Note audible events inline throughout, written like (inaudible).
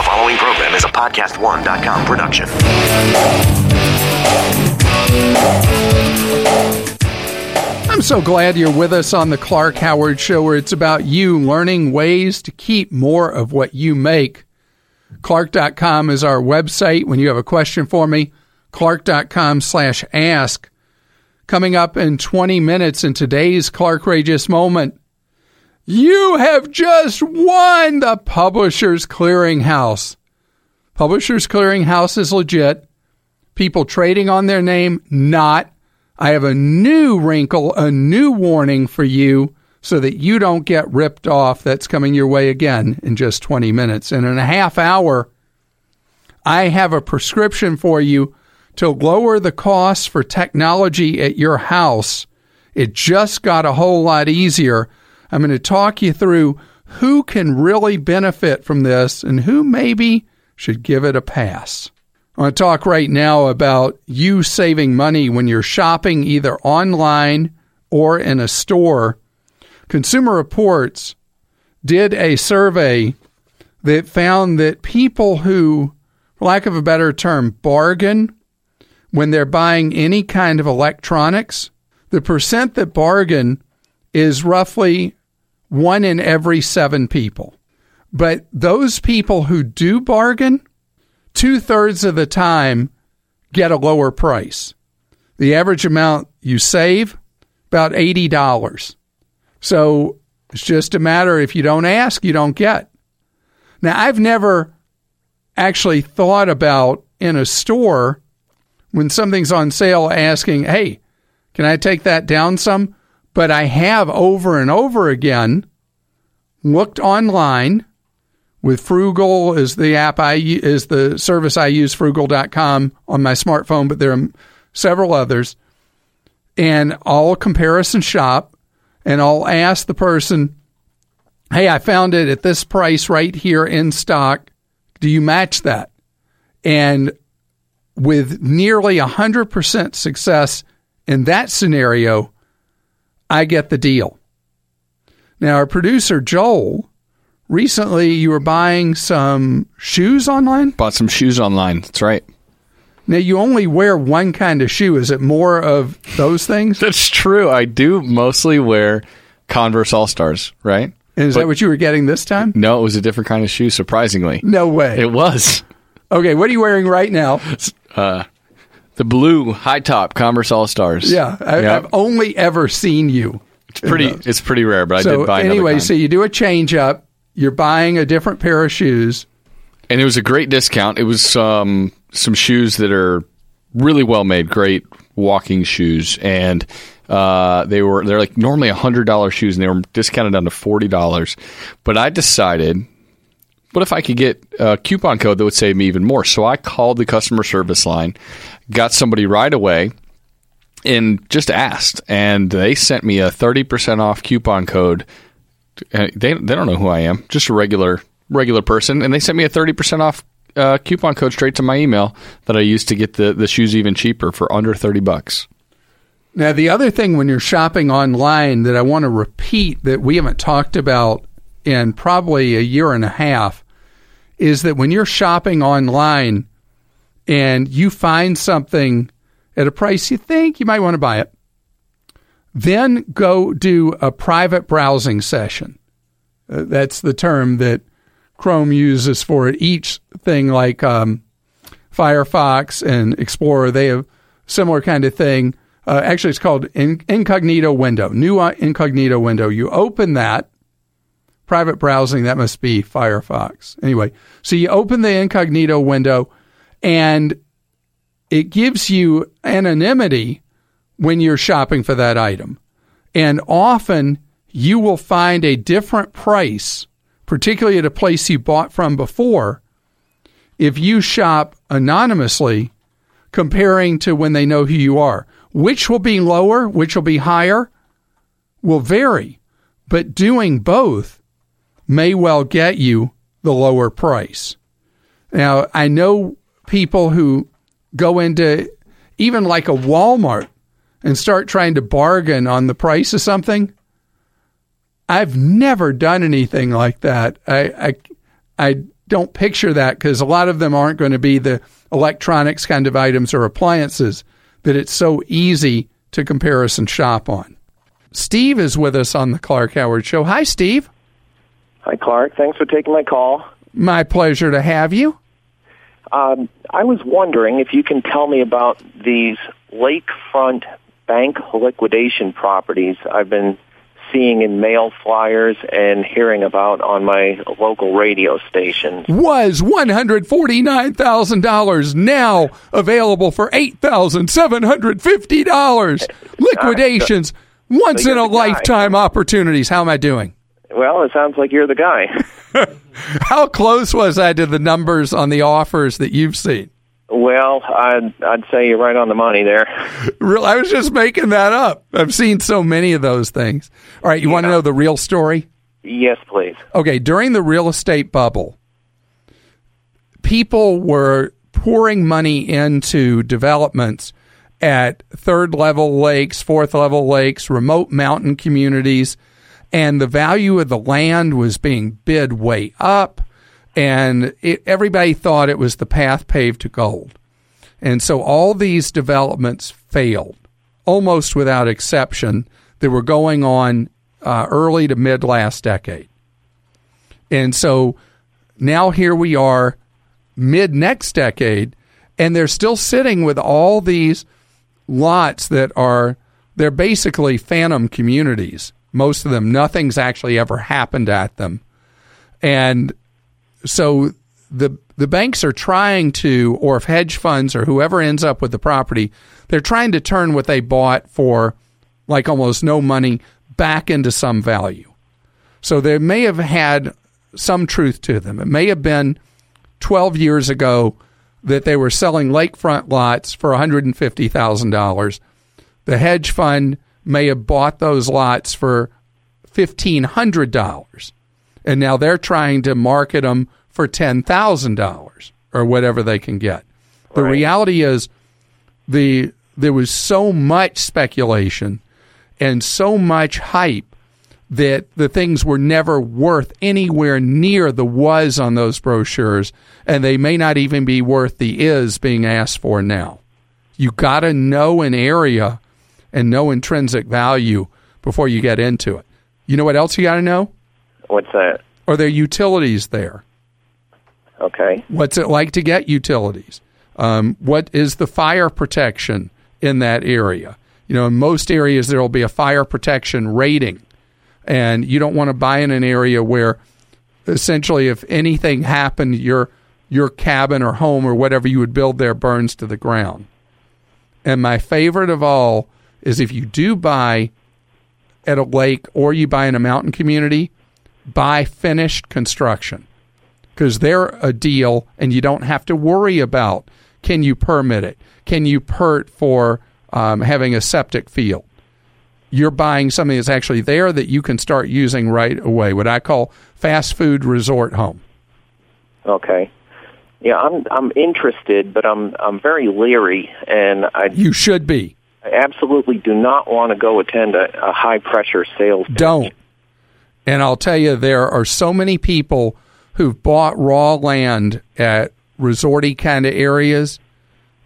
The following program is a podcast1.com production. I'm so glad you're with us on the Clark Howard Show, where it's about you learning ways to keep more of what you make. Clark.com is our website. When you have a question for me, clark.com slash ask. Coming up in 20 minutes in today's Clark Rageous Moment, you have just won the Publishers Clearinghouse. Publishers Clearinghouse is legit. People trading on their name, not. I have a new wrinkle, a new warning for you so that you don't get ripped off. That's coming your way again in just 20 minutes. And in a half hour, I have a prescription for you to lower the costs for technology at your house. It just got a whole lot easier. I'm going to talk you through who can really benefit from this and who maybe should give it a pass. I want to talk right now about you saving money when you're shopping either online or in a store. Consumer Reports did a survey that found that people who, for lack of a better term, bargain when they're buying any kind of electronics, the percent that bargain is roughly one in every seven people. But those people who do bargain, two thirds of the time get a lower price. The average amount you save, about $80. So it's just a matter if you don't ask, you don't get. Now, I've never actually thought about in a store when something's on sale asking, hey, can I take that down some? But I have over and over again looked online with Frugal is the app I is the service I use frugal.com on my smartphone, but there are several others. And I'll comparison shop and I'll ask the person, "Hey, I found it at this price right here in stock. Do you match that?" And with nearly 100% success in that scenario, I get the deal. Now, our producer Joel recently you were buying some shoes online? Bought some shoes online. That's right. Now you only wear one kind of shoe. Is it more of those things? (laughs) That's true. I do mostly wear Converse All Stars, right? And is But- that what you were getting this time? No, it was a different kind of shoe, surprisingly. No way. It was. Okay, what are you wearing right now? (laughs) Uh, The blue high top Converse All Stars. Yeah, I. I've only ever seen you. It's pretty it's pretty rare, but I did buy anyway, so you do a change up. You're buying a different pair of shoes. and it was a great discount. It was um, some shoes that are really well made, great walking shoes, and uh, they were they're like normally hundred dollar shoes, and they were discounted down to forty dollars. But I decided, what if I could get a coupon code that would save me even more? So I called the customer service line, got somebody right away. And just asked, and they sent me a thirty percent off coupon code uh, they they don't know who I am, just a regular regular person, and they sent me a thirty percent off uh, coupon code straight to my email that I used to get the the shoes even cheaper for under thirty bucks. Now, the other thing when you're shopping online that I want to repeat that we haven't talked about in probably a year and a half is that when you're shopping online and you find something at a price you think you might want to buy it, then go do a private browsing session. Uh, that's the term that Chrome uses for it. Each thing, like um, Firefox and Explorer, they have similar kind of thing. Uh, actually, it's called in- incognito window, new uh, incognito window. You open that private browsing. That must be Firefox. Anyway, so you open the incognito window, and it gives you anonymity when you're shopping for that item. And often you will find a different price, particularly at a place you bought from before, if you shop anonymously comparing to when they know who you are. Which will be lower, which will be higher, will vary. But doing both may well get you the lower price. Now, I know people who go into even like a Walmart and start trying to bargain on the price of something. I've never done anything like that. I, I, I don't picture that because a lot of them aren't going to be the electronics kind of items or appliances that it's so easy to comparison shop on. Steve is with us on the Clark Howard Show. Hi, Steve. Hi, Clark. Thanks for taking my call. My pleasure to have you. Um, I was wondering if you can tell me about these lakefront bank liquidation properties I've been seeing in mail flyers and hearing about on my local radio station. Was $149,000 now available for $8,750. (laughs) Liquidations, once in a you're the guy. lifetime opportunities. How am I doing? Well, it sounds like you're the guy. (laughs) How close was I to the numbers on the offers that you've seen? well, I'd, I'd say you're right on the money there. (laughs) Real, I was just making that up. I've seen so many of those things. All right, you want to know the real story? Yes, please. Okay, during the real estate bubble, people were pouring money into developments at third level lakes, fourth level lakes, remote mountain communities, and the value of the land was being bid way up, and it, everybody thought it was the path paved to gold. And so all these developments failed, almost without exception, that were going on uh, early to mid last decade. And so now here we are, mid next decade, and they're still sitting with all these lots that are they're basically phantom communities. Most of them, nothing's actually ever happened at them, and so the the banks are trying to, or if hedge funds or whoever ends up with the property, they're trying to turn what they bought for like almost no money back into some value. So they may have had some truth to them. It may have been 12 years ago that they were selling lakefront lots for $150,000. The hedge fund may have bought those lots for $1,500. And now they're trying to market them for $10,000 or whatever they can get. The Right. reality is the there was so much speculation and so much hype that the things were never worth anywhere near the was on those brochures, and they may not even be worth the is being asked for now. You got to know an area and no intrinsic value before you get into it. You know what else you got to know? What's that? Are there utilities there? Okay. What's it like to get utilities? Um, what is the fire protection in that area? You know, in most areas there will be a fire protection rating, and you don't want to buy in an area where essentially if anything happened, your your cabin or home or whatever you would build there burns to the ground. And my favorite of all is if you do buy at a lake or you buy in a mountain community, buy finished construction because they're a deal and you don't have to worry about can you permit it? Can you perc for um, having a septic field? You're buying something that's actually there that you can start using right away, what I call fast food resort home. Okay. Yeah, I'm I'm interested, but I'm I'm very leery, and I You should be. I absolutely do not want to go attend a, a high pressure sales. Don't. And I'll tell you, there are so many people who've bought raw land at resorty kind of areas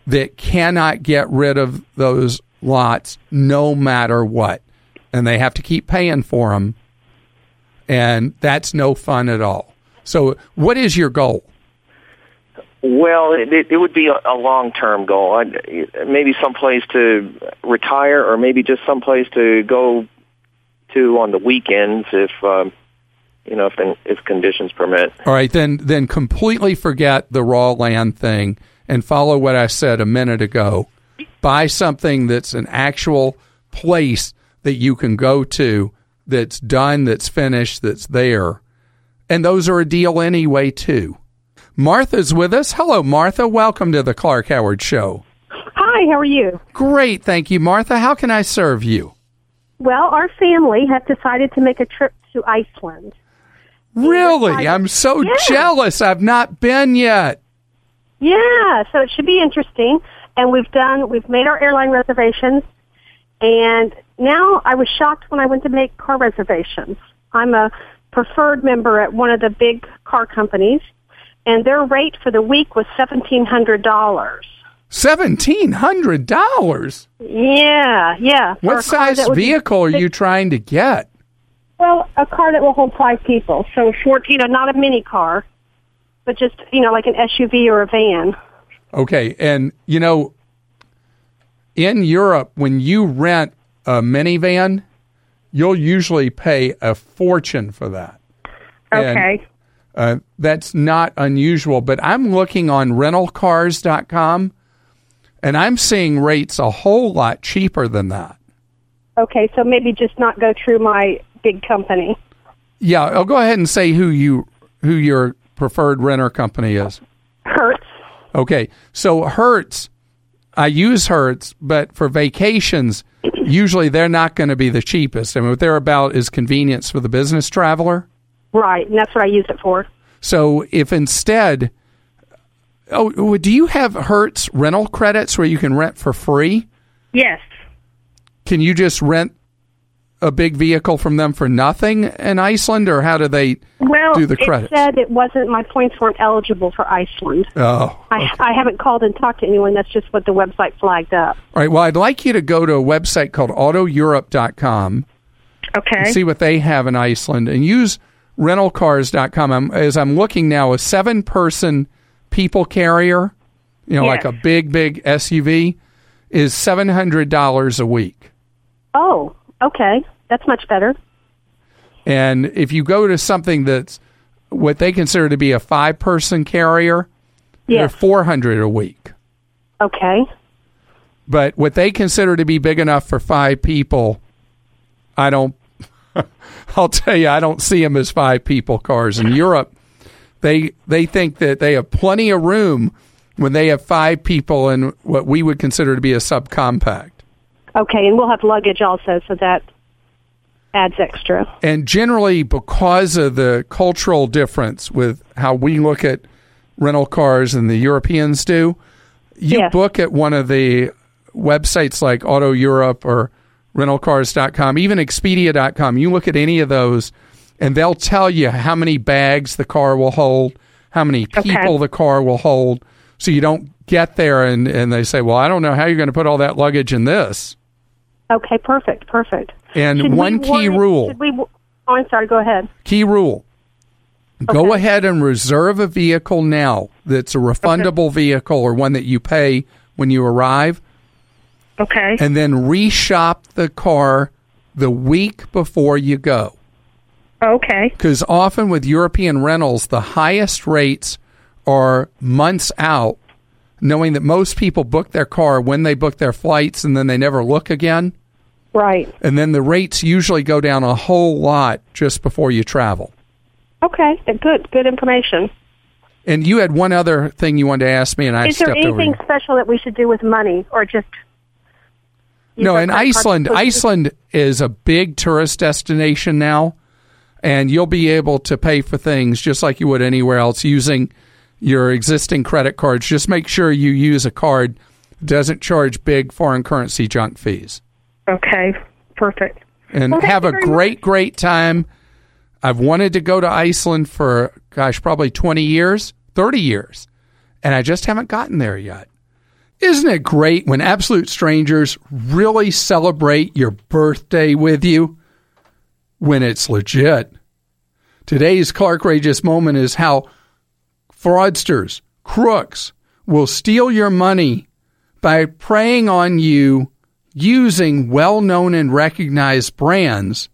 that cannot get rid of those lots no matter what. And they have to keep paying for them. And that's no fun at all. So, what is your goal? Well, it, it, would be a, a long term goal. I'd, maybe someplace to retire, or maybe just someplace to go to on the weekends if um, you know if if conditions permit. All right, then then completely forget the raw land thing and follow what I said a minute ago. Buy something that's an actual place that you can go to that's done, that's finished, that's there. And those are a deal anyway too. Martha's with us. Hello Martha, welcome to the Clark Howard show. Hi, how are you? Great, thank you Martha. How can I serve you? Well, our family have decided to make a trip to Iceland. Really? I'm so Yeah. jealous. I've not been yet. Yeah, so it should be interesting. And we've done, we've made our airline reservations. And now I was shocked when I went to make car reservations. I'm a preferred member at one of the big car companies. And their rate for the week was seventeen hundred dollars. Seventeen hundred dollars. Yeah, yeah. for a car What size vehicle are you trying to get? Well, a car that will hold five people. So, four, you know, not a mini car, but just you know, like an SUV or a van. Okay, and you know, in Europe, when you rent a minivan, you'll usually pay a fortune for that. And, Okay. Uh, that's not unusual, but I'm looking on rentalcars.com and I'm seeing rates a whole lot cheaper than that. Okay, so maybe just not go through my big company. Yeah, I'll go ahead and say who you who your preferred renter company is. Hertz. Okay, so Hertz, I use Hertz, but for vacations, usually they're not going to be the cheapest. I mean, what they're about is convenience for the business traveler. Right, and that's what I use it for. So if instead, oh, do you have Hertz rental credits where you can rent for free? Yes. Can you just rent a big vehicle from them for nothing in Iceland, or how do they Well, do the it credits? said it wasn't. My points weren't eligible for Iceland. Oh, I, I haven't called and talked to anyone. That's just what the website flagged up. all right. Well, I'd like you to go to a website called AutoEurope.com. Okay. and see what they have in Iceland and use rentalcars.com. I'm, as I'm looking now, a seven person people carrier, you know, Yes. like a big, big SUV, is $700 a week. oh, okay. That's much better. And if you go to something that's what they consider to be a five person carrier, Yes. they're 400 a week. Okay. But what they consider to be big enough for five people, I don't. (laughs) I'll tell you, I don't see them as five people cars in Europe. They they think that they have plenty of room when they have five people in what we would consider to be a subcompact. Okay, and we'll have luggage also, so that adds extra. And generally, because of the cultural difference with how we look at rental cars and the Europeans do, you Yes. book at one of the websites like Auto Europe or rentalcars.com, even Expedia.com. You look at any of those, and they'll tell you how many bags the car will hold, how many Okay. people the car will hold. So you don't get there and, and they say, Well, I don't know how you're going to put all that luggage in this. Okay, perfect, perfect. And Should one key warn rule. We? Oh, I'm sorry. Go ahead. Key rule. Go ahead and reserve a vehicle now that's a refundable vehicle or one that you pay when you arrive, Okay. and then reshop the car the week before you go. Okay. Because often with European rentals, the highest rates are months out, knowing that most people book their car when they book their flights and then they never look again. Right. And then the rates usually go down a whole lot just before you travel. Okay. Good. Good information. And you had one other thing you wanted to ask me, and I Is there anything special that we should do with money, or just? Use No, in Iceland, Iceland is a big tourist destination now, and you'll be able to pay for things just like you would anywhere else using your existing credit cards. Just make sure you use a card that doesn't charge big foreign currency junk fees. Okay. Perfect. And Well, have a great, much. great time. I've wanted to go to Iceland for, gosh, probably 20 years, 30 years, and I just haven't gotten there yet. Isn't it great when absolute strangers really celebrate your birthday with you when it's legit? Today's Clark moment is how fraudsters, crooks will steal your money by preying on you using well known and recognized brands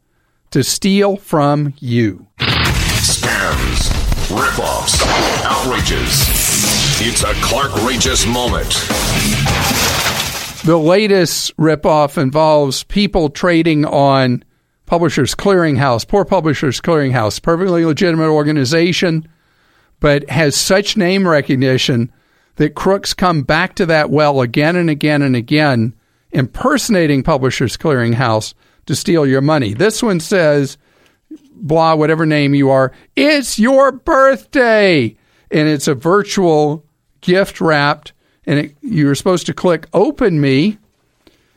to steal from you. Scams, ripoffs, outrages. It's a Clark Rageous moment. The latest ripoff involves people trading on Publishers Clearinghouse, Poor Publishers Clearinghouse, perfectly legitimate organization, but has such name recognition that crooks come back to that well again and again and again, impersonating Publishers Clearinghouse to steal your money. This one says, blah, whatever name you are, it's your birthday. And it's a virtual gift wrapped, and it, you're supposed to click open me.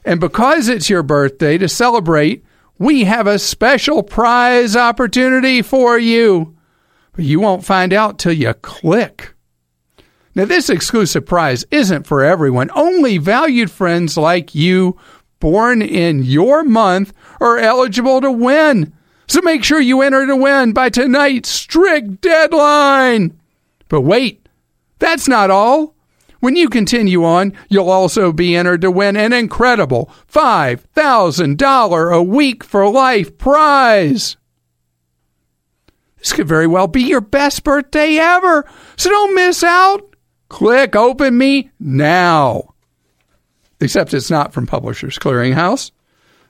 And because it's your birthday to celebrate, we have a special prize opportunity for you. But you won't find out till you click. Now, this exclusive prize isn't for everyone. Only valued friends like you, born in your month, are eligible to win. So make sure you enter to win by tonight's strict deadline. But wait, that's not all. When you continue on, you'll also be entered to win an incredible $5,000 a week for life prize. This could very well be your best birthday ever, so don't miss out. Click Open Me now. Except it's not from Publishers Clearinghouse.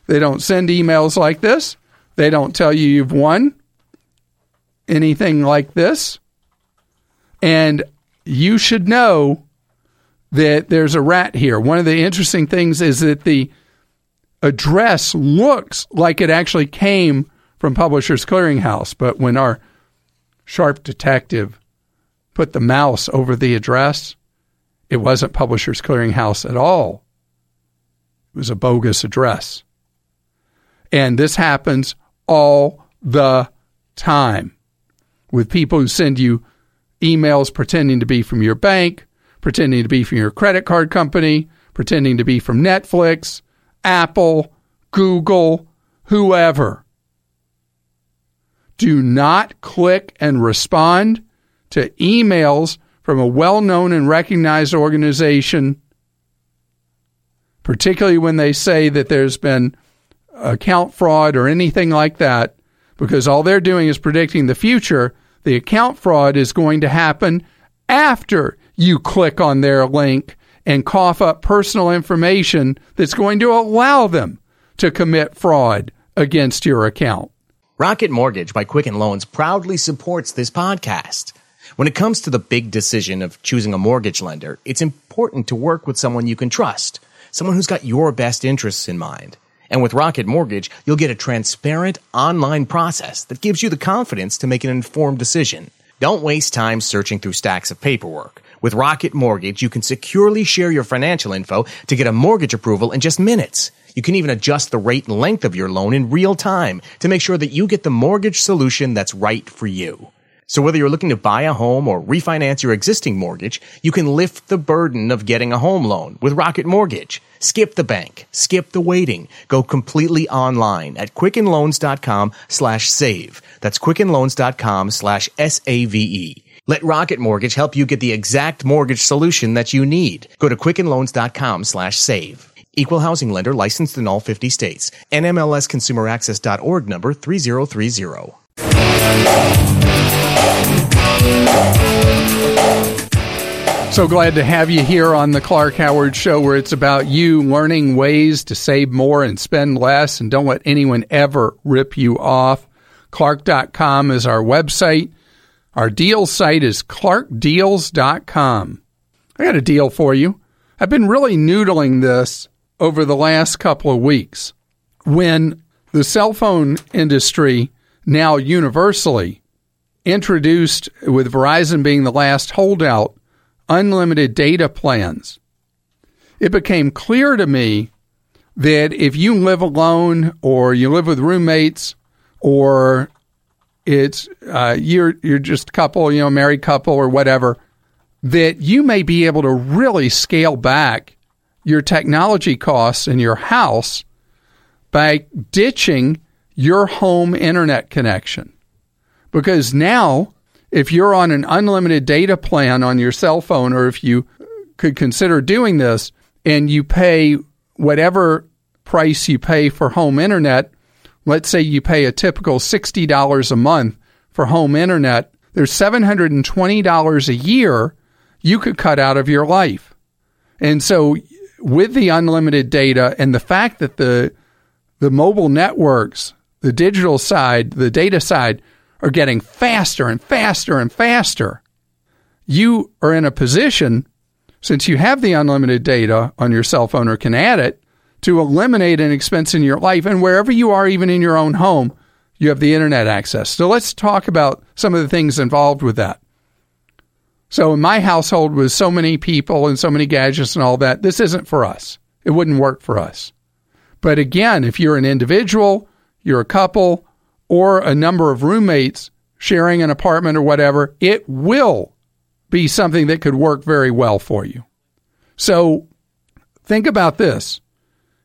They don't send emails like this. They don't tell you you've won anything like this. And you should know that there's a rat here. One of the interesting things is that the address looks like it actually came from Publishers Clearinghouse, but when our sharp detective put the mouse over the address, it wasn't Publishers Clearinghouse at all. It was a bogus address. And this happens all the time with people who send you emails pretending to be from your bank, pretending to be from your credit card company, pretending to be from Netflix, Apple, Google, whoever. Do not click and respond to emails from a well known and recognized organization, particularly when they say that there's been account fraud or anything like that, because all they're doing is predicting the future. The account fraud is going to happen after you click on their link and cough up personal information that's going to allow them to commit fraud against your account. Rocket Mortgage by Quicken Loans proudly supports this podcast. When it comes to the big decision of choosing a mortgage lender, it's important to work with someone you can trust, someone who's got your best interests in mind. And with Rocket Mortgage, you'll get a transparent online process that gives you the confidence to make an informed decision. Don't waste time searching through stacks of paperwork. With Rocket Mortgage, you can securely share your financial info to get a mortgage approval in just minutes. You can even adjust the rate and length of your loan in real time to make sure that you get the mortgage solution that's right for you. So whether you're looking to buy a home or refinance your existing mortgage, you can lift the burden of getting a home loan with Rocket Mortgage. Skip the bank, skip the waiting, go completely online at quickenloans.com slash save. That's quickenloans.com slash S-A-V-E. Let Rocket Mortgage help you get the exact mortgage solution that you need. Go to quickenloans.com slash save. Equal housing lender licensed in all 50 states. NMLSconsumeraccess.org number 3030. So glad to have you here on the Clark Howard Show, where it's about you learning ways to save more and spend less, and don't let anyone ever rip you off. Clark.com is our website. Our deal site is clarkdeals.com. I got a deal for you. I've been really noodling this over the last couple of weeks. When the cell phone industry, now universally, introduced, with Verizon being the last holdout, unlimited data plans, it became clear to me that if you live alone or you live with roommates or it's uh, you're you're just a couple, you know, married couple or whatever, that you may be able to really scale back your technology costs in your house by ditching your home internet connection. Because now if you're on an unlimited data plan on your cell phone, or if you could consider doing this and you pay whatever price you pay for home internet, let's say you pay a typical $60 a month for home internet, there's $720 a year you could cut out of your life. And so with the unlimited data and the fact that the the mobile networks, the digital side, the data side are getting faster and faster and faster. You are in a position, since you have the unlimited data on your cell phone or can add it, to eliminate an expense in your life. And wherever you are, even in your own home, you have the internet access. So let's talk about some of the things involved with that. So in my household with so many people and so many gadgets and all that, this isn't for us. It wouldn't work for us. But again, if you're an individual, you're a couple, or a number of roommates sharing an apartment or whatever, it will be something that could work very well for you. So think about this.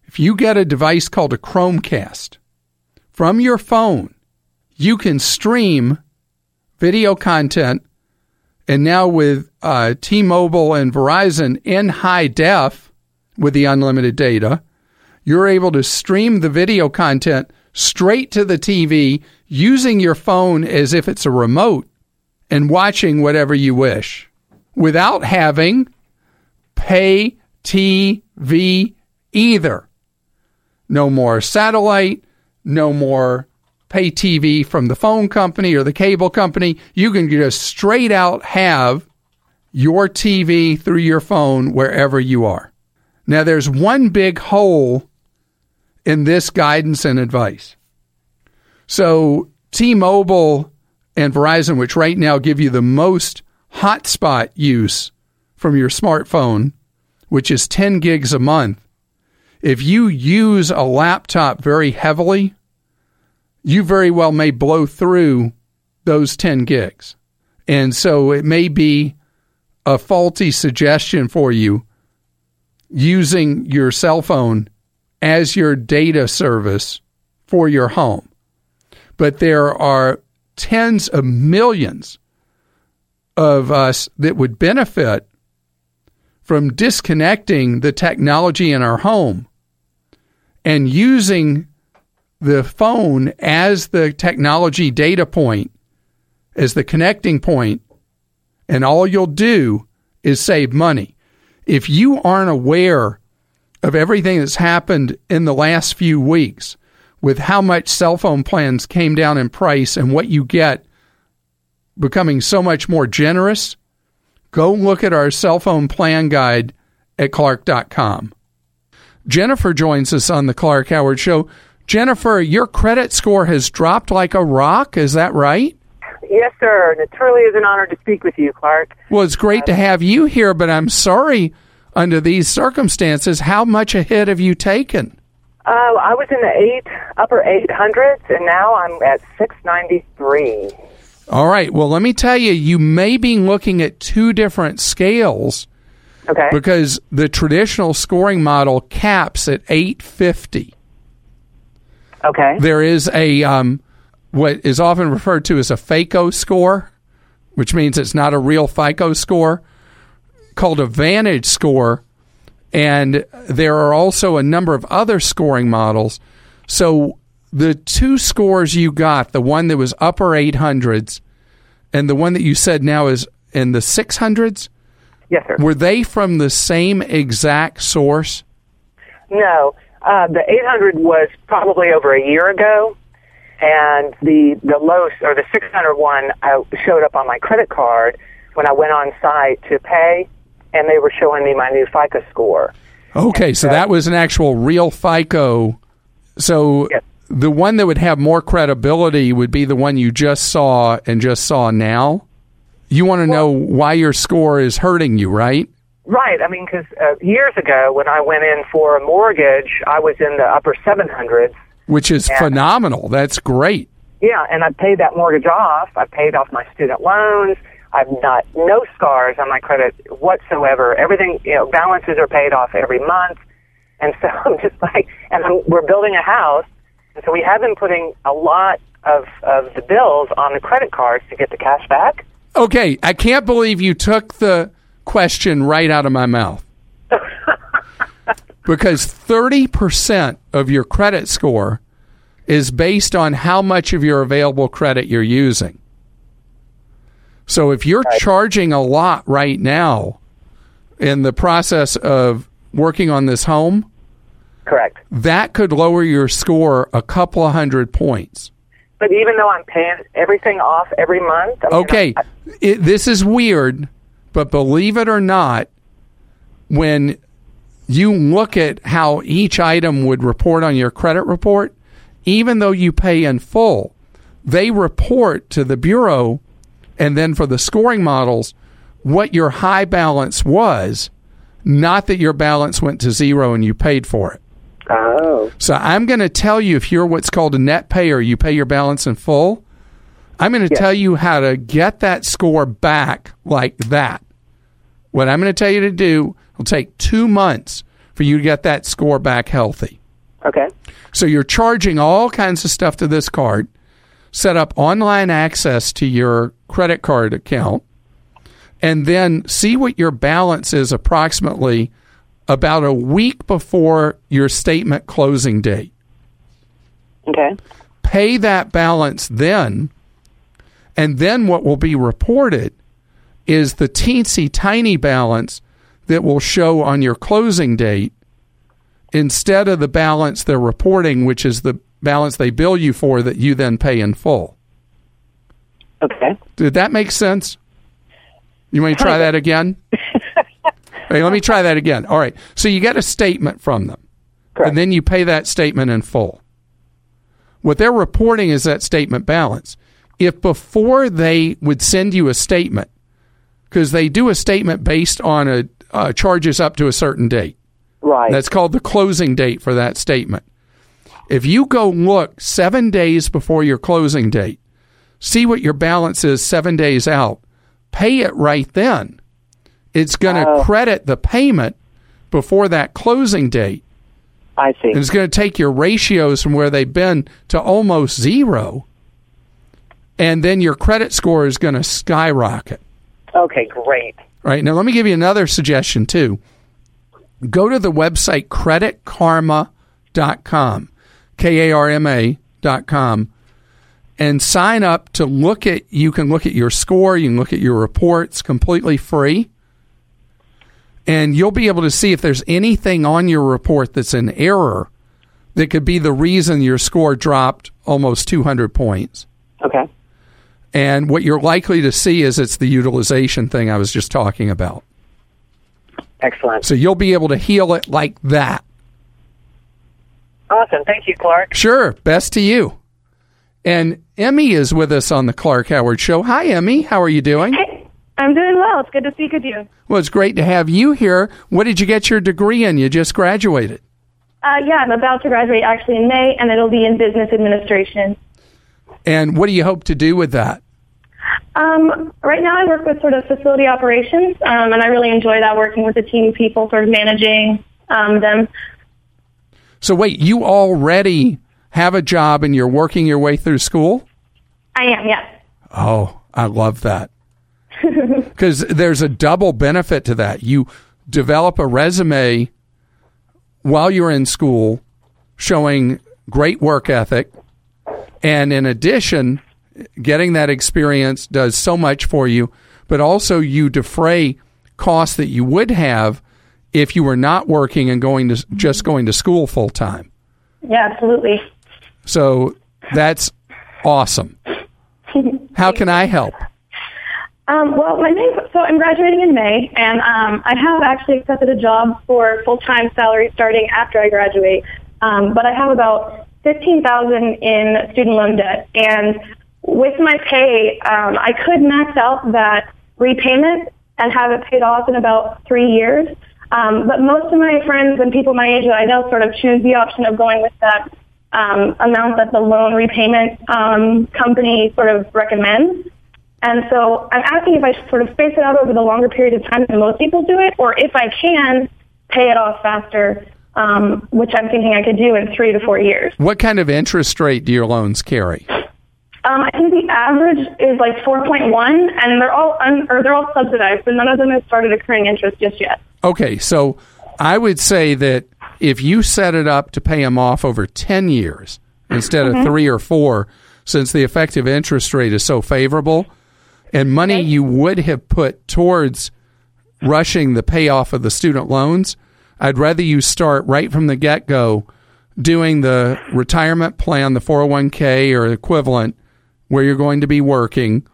If you get a device called a Chromecast from your phone, you can stream video content. And now with uh, T Mobile and Verizon in high def with the unlimited data, you're able to stream the video content straight to the TV using your phone as if it's a remote and watching whatever you wish without having pay TV either. No more satellite, no more pay TV from the phone company or the cable company. You can just straight out have your TV through your phone wherever you are. Now, there's one big hole in this guidance and advice. So, T Mobile and Verizon, which right now give you the most hotspot use from your smartphone, which is 10 gigs a month, if you use a laptop very heavily, you very well may blow through those 10 gigs. And so it may be a faulty suggestion for you using your cell phone as your data service for your home. But there are tens of millions of us that would benefit from disconnecting the technology in our home and using the phone as the technology data point, as the connecting point, and all you'll do is save money. If you aren't aware of everything that's happened in the last few weeks with how much cell phone plans came down in price and what you get becoming so much more generous, go look at our cell phone plan guide at clark.com. Jennifer joins us on the Clark Howard Show. Jennifer, your credit score has dropped like a rock. Is that right? Yes, sir. And it truly is an honor to speak with you, Clark. Well, it's great to uh, have you here, but I'm sorry under these circumstances. How much a hit have you taken? Uh, I was in the eight upper eight hundreds, and now I'm at six ninety three. All right. Well, let me tell you, you may be looking at two different scales. Okay. Because the traditional scoring model caps at 850. Okay. There is a um, what is often referred to as a FAKO score, which means it's not a real FICO score, called a Vantage score, and there are also a number of other scoring models. So the two scores you got, the one that was upper 800s and the one that you said now is in the 600s, Yes, sir. were they from the same exact source? No, uh, the 800 was probably over a year ago, and the the low or the 600 one uh, showed up on my credit card when I went on site to pay, and they were showing me my new FICO score. Okay, so that was an actual real FICO. So Yes. the one that would have more credibility would be the one you just saw and just saw now. You want to know why your score is hurting you, right? Right. I mean, because uh, years ago when I went in for a mortgage, I was in the upper 700s. Which is phenomenal. That's great. Yeah, and I paid that mortgage off. I paid off my student loans. I've not no scars on my credit whatsoever. Everything, you know, balances are paid off every month, and so (laughs) I'm just like, and I'm, we're building a house, and so we have been putting a lot of of the bills on the credit cards to get the cash back. Okay, I can't believe you took the question right out of my mouth. (laughs) because 30% of your credit score is based on how much of your available credit you're using. So if you're charging a lot right now in the process of working on this home, Correct. that could lower your score a couple of hundred points. But even though I'm paying everything off every month, I mean, Okay, I- it, this is weird, but believe it or not, when you look at how each item would report on your credit report, even though you pay in full, they report to the bureau and then for the scoring models what your high balance was, not that your balance went to zero and you paid for it. oh, So I'm going to tell you if you're what's called a net payer, you pay your balance in full. I'm going to tell you how to get that score back like that. What I'm going to tell you to do will take two months for you to get that score back healthy. Okay. So you're charging all kinds of stuff to this card, set up online access to your credit card account, and then see what your balance is approximately about a week before your statement closing date. Okay. Pay that balance then, and then what will be reported is the teensy tiny balance that will show on your closing date instead of the balance they're reporting, which is the balance they bill you for that you then pay in full. Okay. Did that make sense? You want me to try that again? (laughs) Hey, let me try that again. All right. So you get a statement from them, Correct. and then you pay that statement in full. What they're reporting is that statement balance. If before they would send you a statement, because they do a statement based on a uh, charges up to a certain date, Right. that's called the closing date for that statement. If you go look seven days before your closing date, see what your balance is seven days out, pay it right then. It's going to Oh. credit the payment before that closing date. I see. And it's going to take your ratios from where they've been to almost zero. And then your credit score is going to skyrocket. Okay, great. Right. Now, let me give you another suggestion, too. Go to the website creditkarma.com, K A R M com and sign up to look at, you can look at your score, you can look at your reports completely free. And you'll be able to see if there's anything on your report that's an error that could be the reason your score dropped almost 200 points. Okay. And what you're likely to see is it's the utilization thing I was just talking about. Excellent. So you'll be able to heal it like that. Awesome. Thank you, Clark. Sure. Best to you. And Emmy is with us on the Clark Howard Show. Hi, Emmy. How are you doing? Hey, I'm doing well. It's good to speak with you. Well, it's great to have you here. What did you get your degree in? You just graduated. Uh, yeah, I'm about to graduate actually in May, and it'll be in business administration. And what do you hope to do with that? Um, right now, I work with sort of facility operations, um, and I really enjoy that working with a team of people, sort of managing um, them. So, wait, you already have a job and you're working your way through school? I am, yes. Oh, I love that. (laughs) Because there's a double benefit to that. You develop a resume while you're in school showing great work ethic. And in addition, getting that experience does so much for you, but also you defray costs that you would have if you were not working and going to just going to school full time. Yeah, absolutely. So that's awesome. How can I help? Um, well, my main, so I'm graduating in May, and um, I have actually accepted a job for full-time salary starting after I graduate. Um, but I have about fifteen thousand in student loan debt, and with my pay, um, I could max out that repayment and have it paid off in about three years. Um, but most of my friends and people my age that I know sort of choose the option of going with that um, amount that the loan repayment um, company sort of recommends. And so I'm asking if I should sort of space it out over the longer period of time than most people do it, or if I can pay it off faster, um, which I'm thinking I could do in three to four years. What kind of interest rate do your loans carry? Um, I think the average is like 4.1, and they're all un- or they're all subsidized, but none of them have started accruing interest just yet. Okay, so I would say that if you set it up to pay them off over 10 years instead of three or four, since the effective interest rate is so favorable, and money you would have put towards rushing the payoff of the student loans, I'd rather you start right from the get go doing the retirement plan, the 401k or equivalent, where you're going to be working,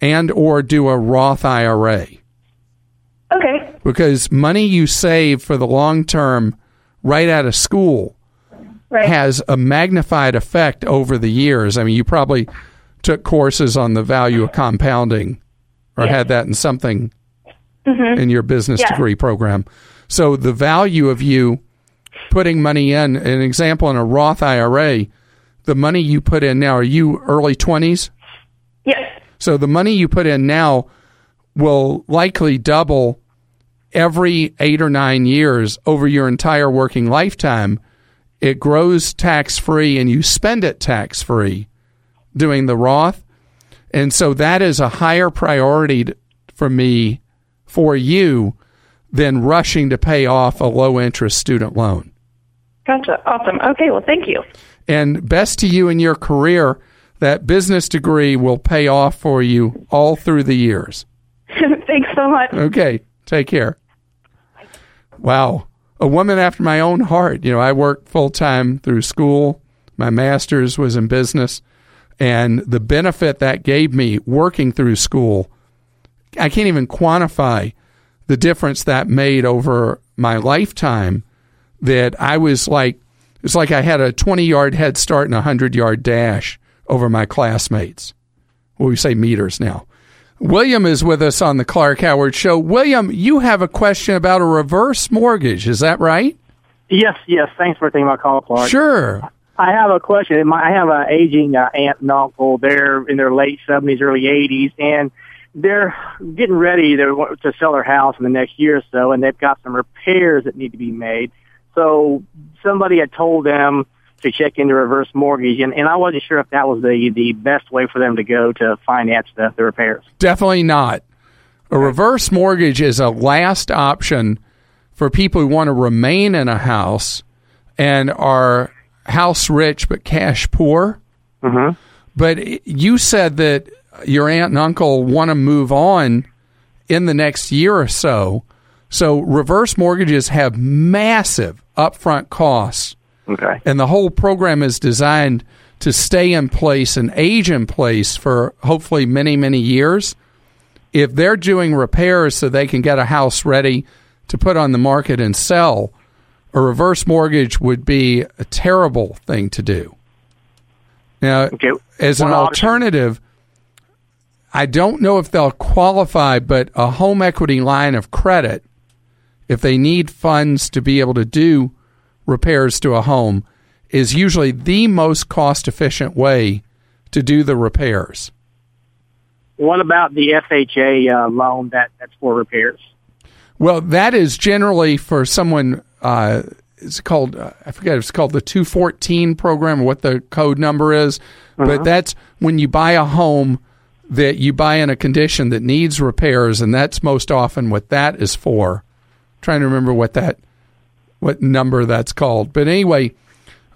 and or do a Roth IRA Okay. because money you save for the long term right out of school Right. has a magnified effect over the years. I mean, you probably took courses on the value of compounding or had that in something mm-hmm. in your business Yeah. degree program. So the value of you putting money in, an example in a Roth IRA, the money you put in now, are you early 20s? Yes. So the money you put in now will likely double every eight or nine years over your entire working lifetime. It grows tax free and you spend it tax free doing the Roth. And so that is a higher priority for me for you than rushing to pay off a low interest student loan. Gotcha. Awesome. Okay. Well, thank you. And best to you in your career, that business degree will pay off for you all through the years. (laughs) Thanks so much. Okay, take care. Wow, a woman after my own heart. You know, I worked full time through school. My master's was in business, and the benefit that gave me working through school, I can't even quantify the difference that made over my lifetime. That I was like, it's like I had a 20 yard head start and a 100 yard dash over my classmates. Well, we say meters now. William is with us on the Clark Howard Show. William, you have a question about a reverse mortgage. Is that right? Yes, yes. Thanks for taking my call, Clark. Sure. I have a question. I have an aging uh, aunt and uncle. They're in their late seventies, early eighties, and they're getting ready to sell their house in the next year or so, and they've got some repairs that need to be made. So somebody had told them to check into reverse mortgage, and, and I wasn't sure if that was the the best way for them to go to finance the, the repairs. Definitely not. A reverse mortgage is a last option for people who want to remain in a house and are house rich but cash poor. Mm-hmm. But you said that your aunt and uncle want to move on in the next year or so. So reverse mortgages have massive upfront costs. Okay. And the whole program is designed to stay in place and age in place for hopefully many, many years. If they're doing repairs so they can get a house ready to put on the market and sell, a reverse mortgage would be a terrible thing to do. Now, Okay. as an One option. alternative, I don't know if they'll qualify, but a home equity line of credit, if they need funds to be able to do repairs to a home, is usually the most cost efficient way to do the repairs. What about the FHA uh, loan that that's for repairs? Well, that is generally for someone. Uh, it's called uh, I forget. It's called the two fourteen program. Or what the code number is, but that's when you buy a home that you buy in a condition that needs repairs, and that's most often what that is for. Trying to remember what that what number that's called, but anyway,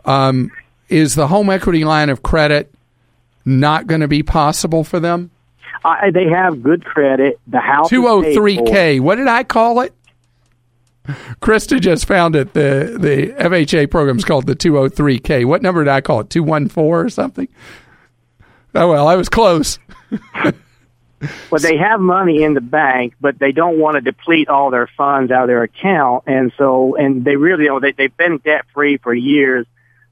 um, is the home equity line of credit not going to be possible for them? Uh, they have good credit. The house two hundred three k. What did I call it? Krista just found it. The the FHA program is called the two oh three K. What number did I call it? Two one four or something? Oh well, I was close. (laughs) But they have money in the bank, but they don't want to deplete all their funds out of their account, and so and they really you know they they've been debt free for years,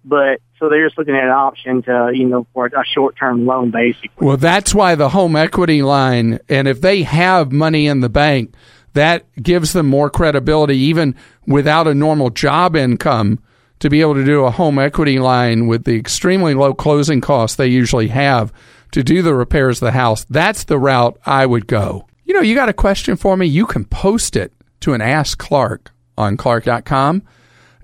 but so they're just looking at an option to you know for a short term loan basically. Well, that's why the home equity line, and if they have money in the bank, that gives them more credibility, even without a normal job income, to be able to do a home equity line with the extremely low closing costs they usually have to do the repairs of the house. That's the route I would go. You know, you got a question for me? You can post it to an Ask Clark on Clark.com.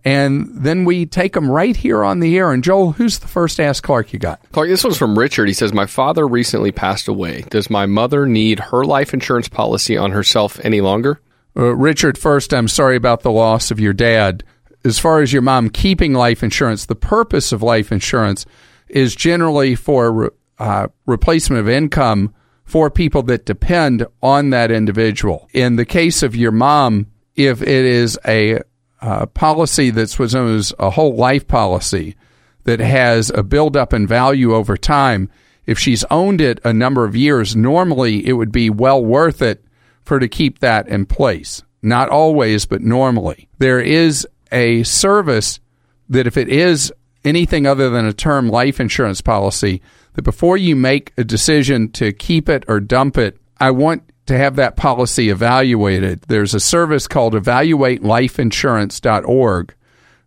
And then we take them right here on the air. And Joel, who's the first Ask Clark you got? Clark, this one's from Richard. He says, My father recently passed away. Does my mother need her life insurance policy on herself any longer? Uh, Richard, first, I'm sorry about the loss of your dad. As far as your mom keeping life insurance, the purpose of life insurance is generally for uh, replacement of income for people that depend on that individual. In the case of your mom, if it is a uh, policy that's was known as a whole life policy that has a buildup in value over time, if she's owned it a number of years, normally it would be well worth it for to keep that in place. Not always, but normally. There is a service that if it is anything other than a term life insurance policy, that before you make a decision to keep it or dump it, I want to have that policy evaluated. There's a service called evaluatelifeinsurance.org,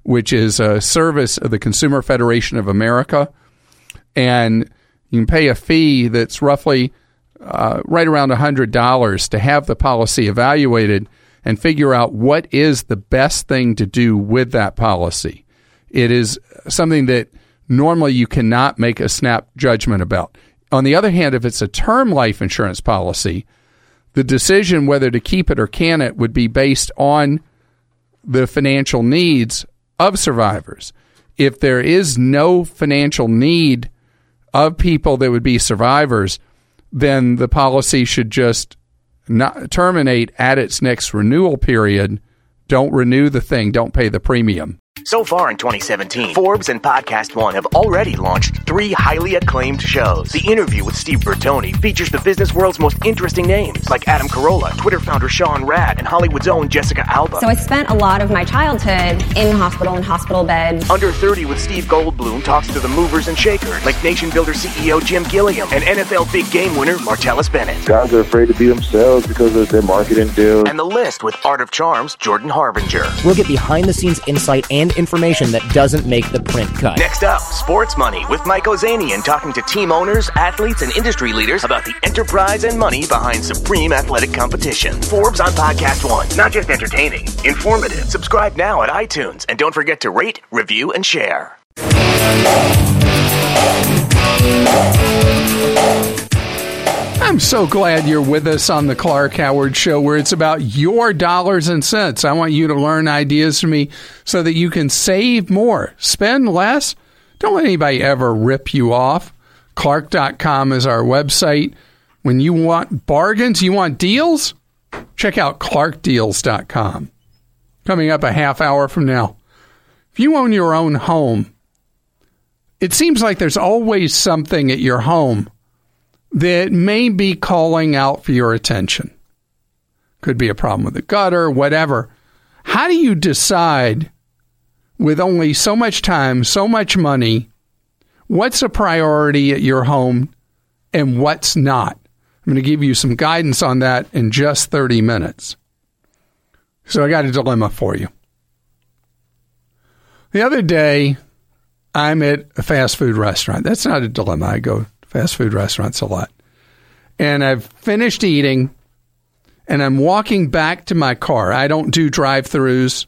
which is a service of the Consumer Federation of America. And You can pay a fee that's roughly uh, right around $100 to have the policy evaluated and figure out what is the best thing to do with that policy. It is something that normally you cannot make a snap judgment about. On the other hand, if it's a term life insurance policy, the decision whether to keep it or can it would be based on the financial needs of survivors. If there is no financial need of people that would be survivors, then the policy should just not terminate at its next renewal period. Don't renew the thing, don't pay the premium. So far in 2017, Forbes and Podcast One have already launched three highly acclaimed shows. The interview with Steve Bertoni features the business world's most interesting names, like Adam Carolla, Tinder founder Sean Rad, and Hollywood's own Jessica Alba. So I spent a lot of my childhood in hospital, and hospital beds. Under 30 with Steve Goldblum talks to the movers and shakers, like Nation Builder CEO Jim Gilliam and NFL big game winner Martellus Bennett. Guys are afraid to be themselves because of their marketing deals. And the list with Art of Charms, Jordan Harbinger. We'll get behind the scenes insight and information that doesn't make the print cut. Next up, Sports Money with Mike Ozanian talking to team owners, athletes, and industry leaders about the enterprise and money behind supreme athletic competition. Forbes on Podcast One. Not just entertaining, informative. Subscribe now at iTunes and don't forget to rate, review, and share. I'm so glad you're with us on the Clark Howard Show, where it's about your dollars and cents. I want you to learn ideas from me so that you can save more, spend less. Don't let anybody ever rip you off. Clark.com is our website. When you want bargains, you want deals, check out clarkdeals.com. Coming up a half hour from now. If you own your own home, it seems like there's always something at your home that may be calling out for your attention. Could be a problem with the gutter, whatever. How do you decide with only so much time, so much money, what's a priority at your home and what's not? I'm going to give you some guidance on that in just 30 minutes. So I got a dilemma for you. The other day, I'm at a fast food restaurant. That's not a dilemma. I go fast food restaurants a lot. And I've finished eating and I'm walking back to my car. I don't do drive throughs.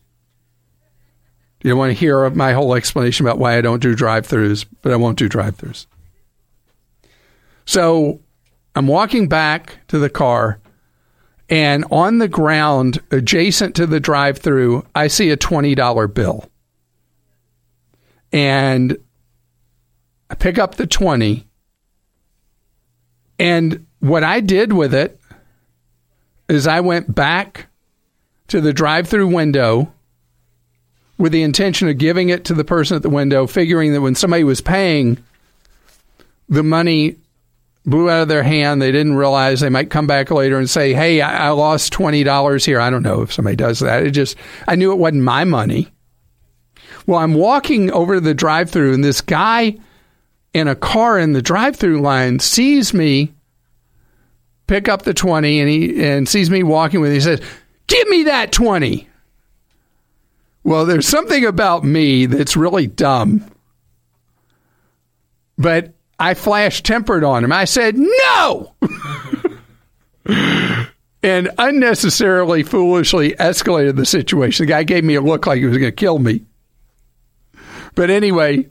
You want to hear my whole explanation about why I don't do drive throughs, but I won't do drive throughs. So I'm walking back to the car, and on the ground adjacent to the drive through, I see a $20 bill. And I pick up the 20 and what I did with it is I went back to the drive through window with the intention of giving it to the person at the window, figuring that when somebody was paying, the money blew out of their hand. They didn't realize they might come back later and say, Hey, I, I lost $20 here. I don't know if somebody does that. It just, I knew it wasn't my money. Well, I'm walking over to the drive through, and this guy in a car in the drive-through line sees me pick up the 20 and he and sees me walking with it. He says, "Give me that 20." Well, there's something about me that's really dumb. But I flash tempered on him. I said, "No!" (laughs) and unnecessarily foolishly escalated the situation. The guy gave me a look like he was going to kill me. But anyway,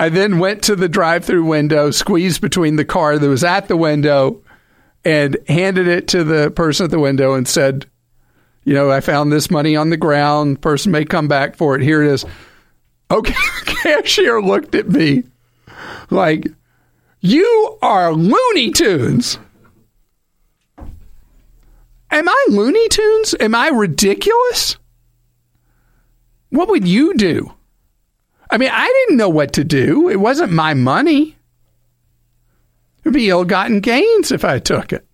I then went to the drive through window, squeezed between the car that was at the window, and handed it to the person at the window and said, You know, I found this money on the ground. Person may come back for it. Here it is. Okay, (laughs) the cashier looked at me like, You are Looney Tunes. Am I Looney Tunes? Am I ridiculous? What would you do? I mean, I didn't know what to do. It wasn't my money. It'd be ill gotten gains if I took it.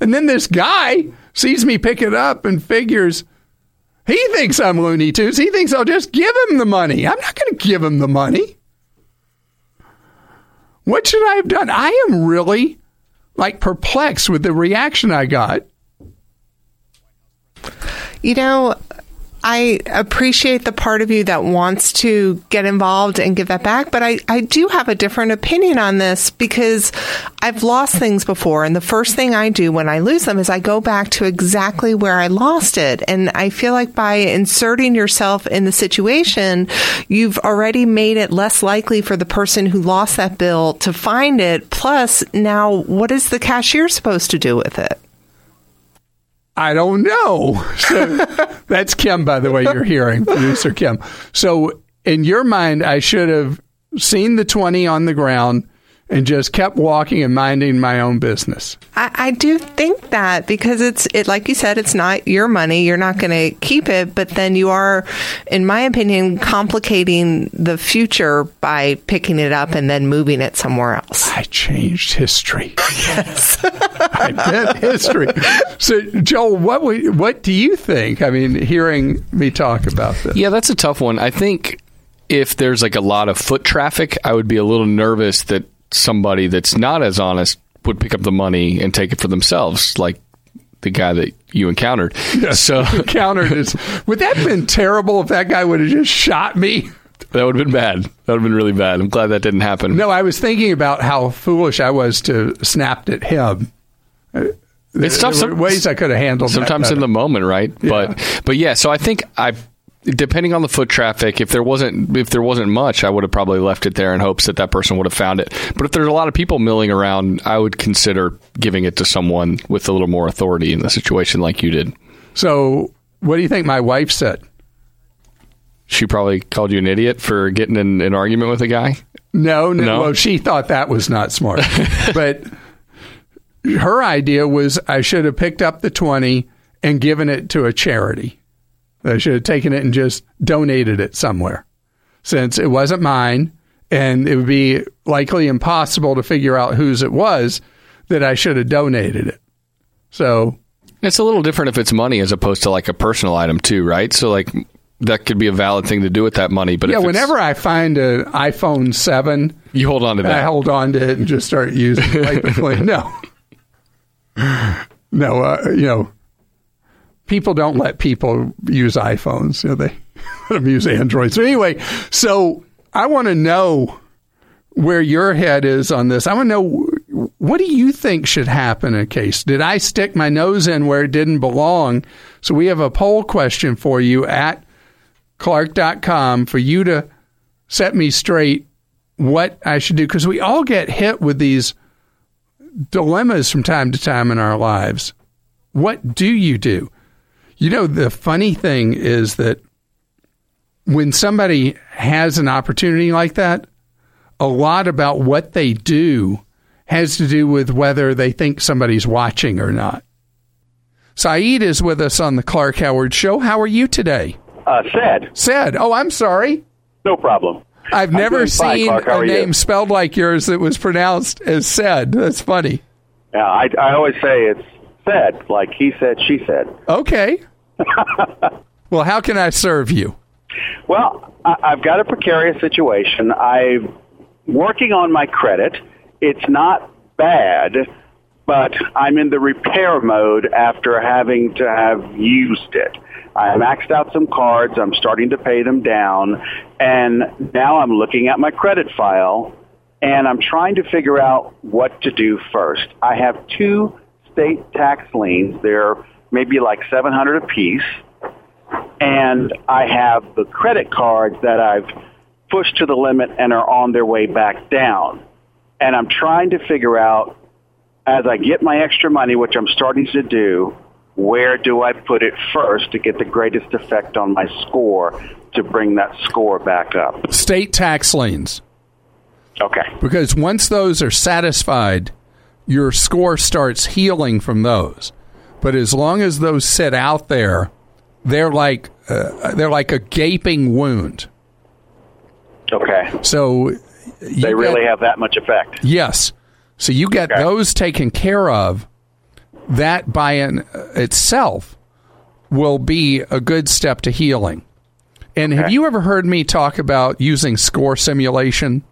And then this guy sees me pick it up and figures he thinks I'm Looney Tunes. He thinks I'll just give him the money. I'm not going to give him the money. What should I have done? I am really like perplexed with the reaction I got. You know, I appreciate the part of you that wants to get involved and give that back, but I, I do have a different opinion on this because I've lost things before. And the first thing I do when I lose them is I go back to exactly where I lost it. And I feel like by inserting yourself in the situation, you've already made it less likely for the person who lost that bill to find it. Plus, now what is the cashier supposed to do with it? I don't know. (laughs) So that's Kim, by the way, you're hearing, producer Kim. So in your mind, I should have seen the 20 on the ground and just kept walking and minding my own business. I, I do think that because it's it like you said, it's not your money. You're not going to keep it, but then you are, in my opinion, complicating the future by picking it up and then moving it somewhere else. I changed history. Yes, (laughs) I did history. So, Joel, what we, what do you think? I mean, hearing me talk about this. Yeah, that's a tough one. I think if there's like a lot of foot traffic, I would be a little nervous that somebody that's not as honest would pick up the money and take it for themselves, like the guy that you encountered. Yes, so (laughs) encountered is. Would that have been terrible if that guy would have just shot me? That would have been bad. That would have been really bad. I'm glad that didn't happen. No, I was thinking about how foolish I was to snapped at him. It's tough. Were ways I could have handled. Sometimes in the moment, right? Yeah. But but yeah. So I think I, depending on the foot traffic, if there wasn't if there wasn't much, I would have probably left it there in hopes that that person would have found it. But if there's a lot of people milling around, I would consider giving it to someone with a little more authority in the situation, like you did. So, what do you think my wife said? She probably called you an idiot for getting in an argument with a guy. No, no. No? Well, she thought that was not smart. (laughs) but her idea was I should have picked up the 20 and given it to a charity. I should have taken it and just donated it somewhere since it wasn't mine and it would be likely impossible to figure out whose it was that I should have donated it. So It's a little different if it's money as opposed to like a personal item too, right? So like that could be a valid thing to do with that money. But yeah, if it's- whenever I find an iPhone 7, you hold on to that. I hold on to it and just start using it. Like (laughs) no. No, uh, you know, people don't let people use iPhones. You know, they (laughs) let them use Android. So anyway, so I want to know where your head is on this. I want to know what do you think should happen in a case? Did I stick my nose in where it didn't belong? So we have a poll question for you at clark.com for you to set me straight what I should do because we all get hit with these dilemmas from time to time in our lives. What do you do? You know, the funny thing is that when somebody has an opportunity like that, a lot about what they do has to do with whether they think somebody's watching or not. Saeed is with us on the Clark Howard Show. How are you today? Uh, said. Said. Oh, I'm sorry. No problem. I've I'm never seen Clark. A are you? name spelled like yours that was pronounced as said. That's funny. Yeah, I, I always say it's said, like he said, she said. Okay. (laughs) well, how can I serve you? Well, I've got a precarious situation. I'm working on my credit. It's not bad, but I'm in the repair mode after having to have used it. I maxed out some cards. I'm starting to pay them down. And now I'm looking at my credit file and I'm trying to figure out what to do first. I have two state tax liens. They're maybe like 700 apiece. And I have the credit cards that I've pushed to the limit and are on their way back down. And I'm trying to figure out as I get my extra money, which I'm starting to do, where do I put it first to get the greatest effect on my score to bring that score back up? State tax liens. Okay. Because once those are satisfied, your score starts healing from those. But as long as those sit out there, they're like uh, they're like a gaping wound. Okay. So They really have that much effect. Yes. So you get those taken care of. That by in itself will be a good step to healing. And have you ever heard me talk about using score simulation?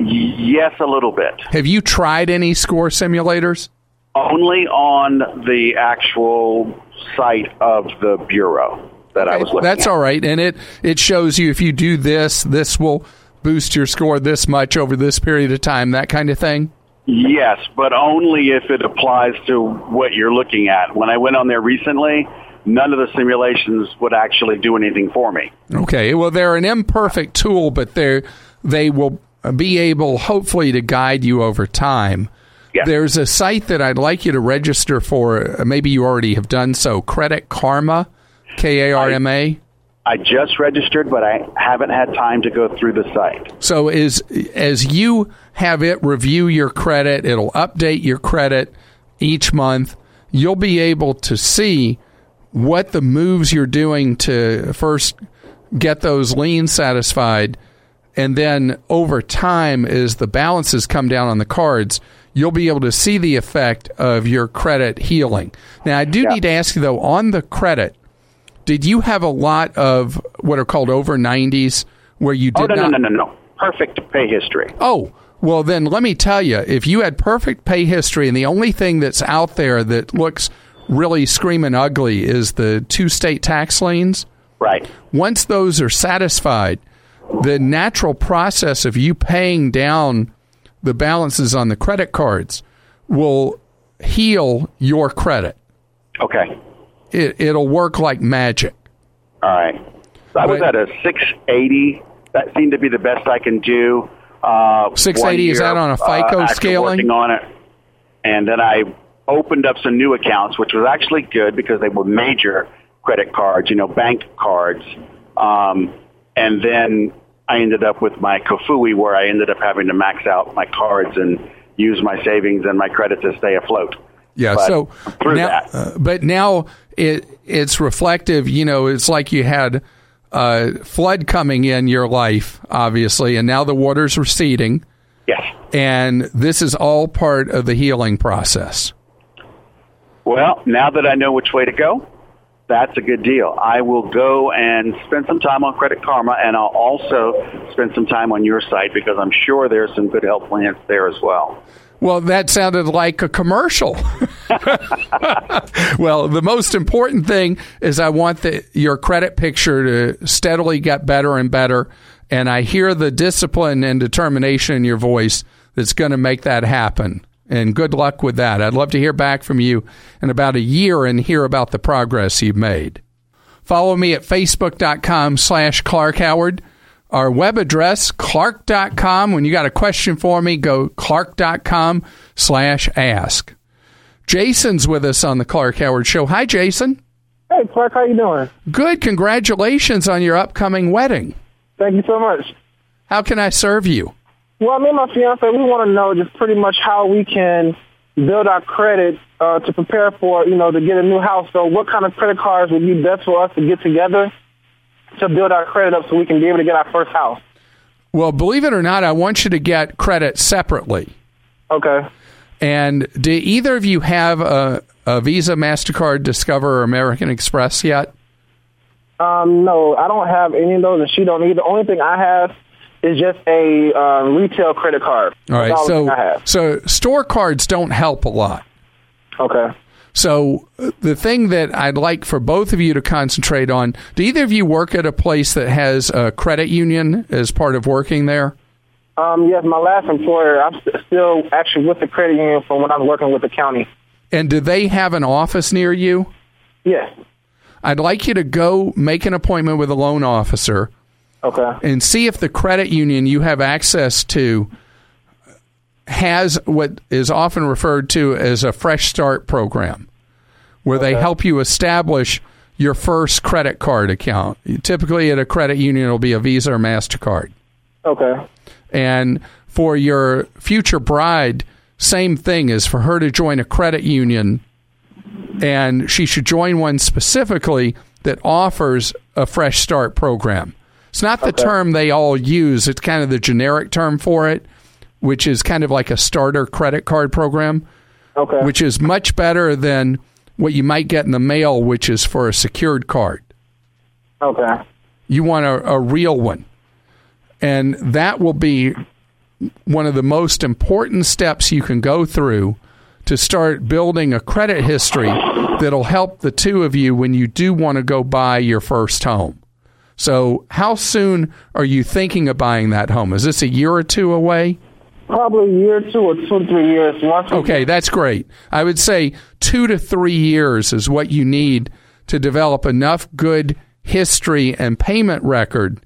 Yes, a little bit. Have you tried any score simulators? Only on the actual site of the Bureau. that I was looking That's at. all right, and it it shows you if you do this, this will boost your score this much over this period of time, that kind of thing. Yes, but only if it applies to what you're looking at. When I went on there recently, none of the simulations would actually do anything for me. Okay, well, they're an imperfect tool, but they they will be able, hopefully, to guide you over time. There's a site that I'd like you to register for. uh, Maybe you already have done so. Credit Karma, K A R M A. I just registered, but I haven't had time to go through the site. So as as you have it review your credit, it'll update your credit each month. You'll be able to see what the moves you're doing to first get those liens satisfied and then over time as the balances come down on the cards, you'll be able to see the effect of your credit healing. Now I do need to ask you though on the credit did you have a lot of what are called over 90s where you Oh did no, not no, no, no, no! Perfect pay history. Oh, well, then let me tell you if you had perfect pay history and the only thing that's out there that looks really screaming ugly is the two state tax liens. Right. Once those are satisfied, the natural process of you paying down the balances on the credit cards will heal your credit. Okay. It, it'll work like magic. All right. So I was But- at a 680. That seemed to be the best I can do. Uh, 680, one is that on a uh, FICO after scaling? Working on it, and then I opened up some new accounts, which was actually good because they were major credit cards, you know, bank cards. Um, and then I ended up with my Kafui, where I ended up having to max out my cards and use my savings and my credit to stay afloat. Yeah. But so through now, that. uh, but now it it's reflective. You know, it's like you had a flood coming in your life, obviously, and now the water's receding. Yes. And this is all part of the healing process. Well, now that I know which way to go, that's a good deal. I will go and spend some time on Credit Karma, and I'll also spend some time on your site because I'm sure there's some good help plans there as well. Well, that sounded like a commercial. (laughs) well, the most important thing is I want the, your credit picture to steadily get better and better. And I hear the discipline and determination in your voice that's going to make that happen. And good luck with that. I'd love to hear back from you in about a year and hear about the progress you've made. Follow me at facebook.com slash Clark Howard. Our web address, clark.com. When you got a question for me, go clark.com slash ask. Jason's with us on the Clark Howard Show. Hi, Jason. Hey, Clark, how you doing? Good. Congratulations on your upcoming wedding. Thank you so much. How can I serve you? Well, me and my fiance, we want to know just pretty much how we can build our credit uh, to prepare for, you know, to get a new house. So what kind of credit cards would be best for us to get together to build our credit up so we can be able to get our first house? Well, believe it or not, I want you to get credit separately. Okay. And do either of you have a, a Visa, MasterCard, Discover, or American Express yet? Um, no, I don't have any of those, and she don't either. The only thing I have is just a uh, retail credit card. All right. So, so store cards don't help a lot. Okay. So uh, the thing that I'd like for both of you to concentrate on: Do either of you work at a place that has a credit union as part of working there? Um, yes, my last employer, I'm st- still actually with the credit union from when I was working with the county. And do they have an office near you? Yes. I'd like you to go make an appointment with a loan officer Okay. and see if the credit union you have access to has what is often referred to as a fresh start program where they help you establish your first credit card account. Typically at a credit union it'll be a Visa or Mastercard. Okay. And for your future bride, same thing is for her to join a credit union and she should join one specifically that offers a fresh start program. It's not the term they all use, it's kind of the generic term for it, which is kind of like a starter credit card program. Okay. Which is much better than what you might get in the mail, which is for a secured card. Okay. You want a, a real one. And that will be one of the most important steps you can go through to start building a credit history that'll help the two of you when you do want to go buy your first home. So, how soon are you thinking of buying that home? Is this a year or two away? Probably a year or two or two or three years. Once Okay, that's great. I would say two to three years is what you need to develop enough good history and payment record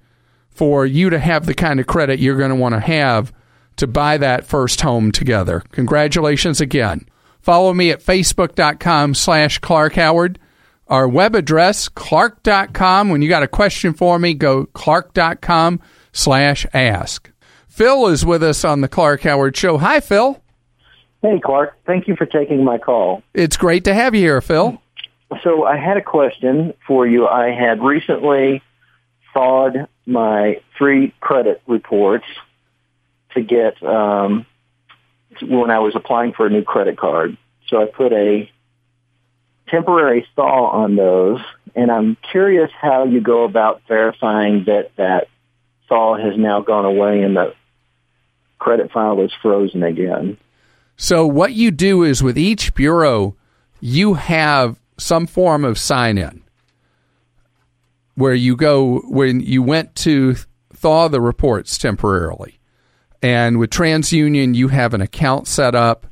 for you to have the kind of credit you're going to want to have to buy that first home together. Congratulations again. Follow me at facebook.com slash Clark Howard. Our web address, clark.com. When you got a question for me, go clark.com slash ask. Phil is with us on the Clark Howard Show. Hi, Phil. Hey, Clark. Thank you for taking my call. It's great to have you here, Phil. So I had a question for you. I had recently thawed my three credit reports to get um, when I was applying for a new credit card. So I put a temporary thaw on those, and I'm curious how you go about verifying that that thaw has now gone away and the credit file is frozen again. So what you do is with each bureau, you have some form of sign in where you go when you went to thaw the reports temporarily. And with TransUnion, you have an account set up.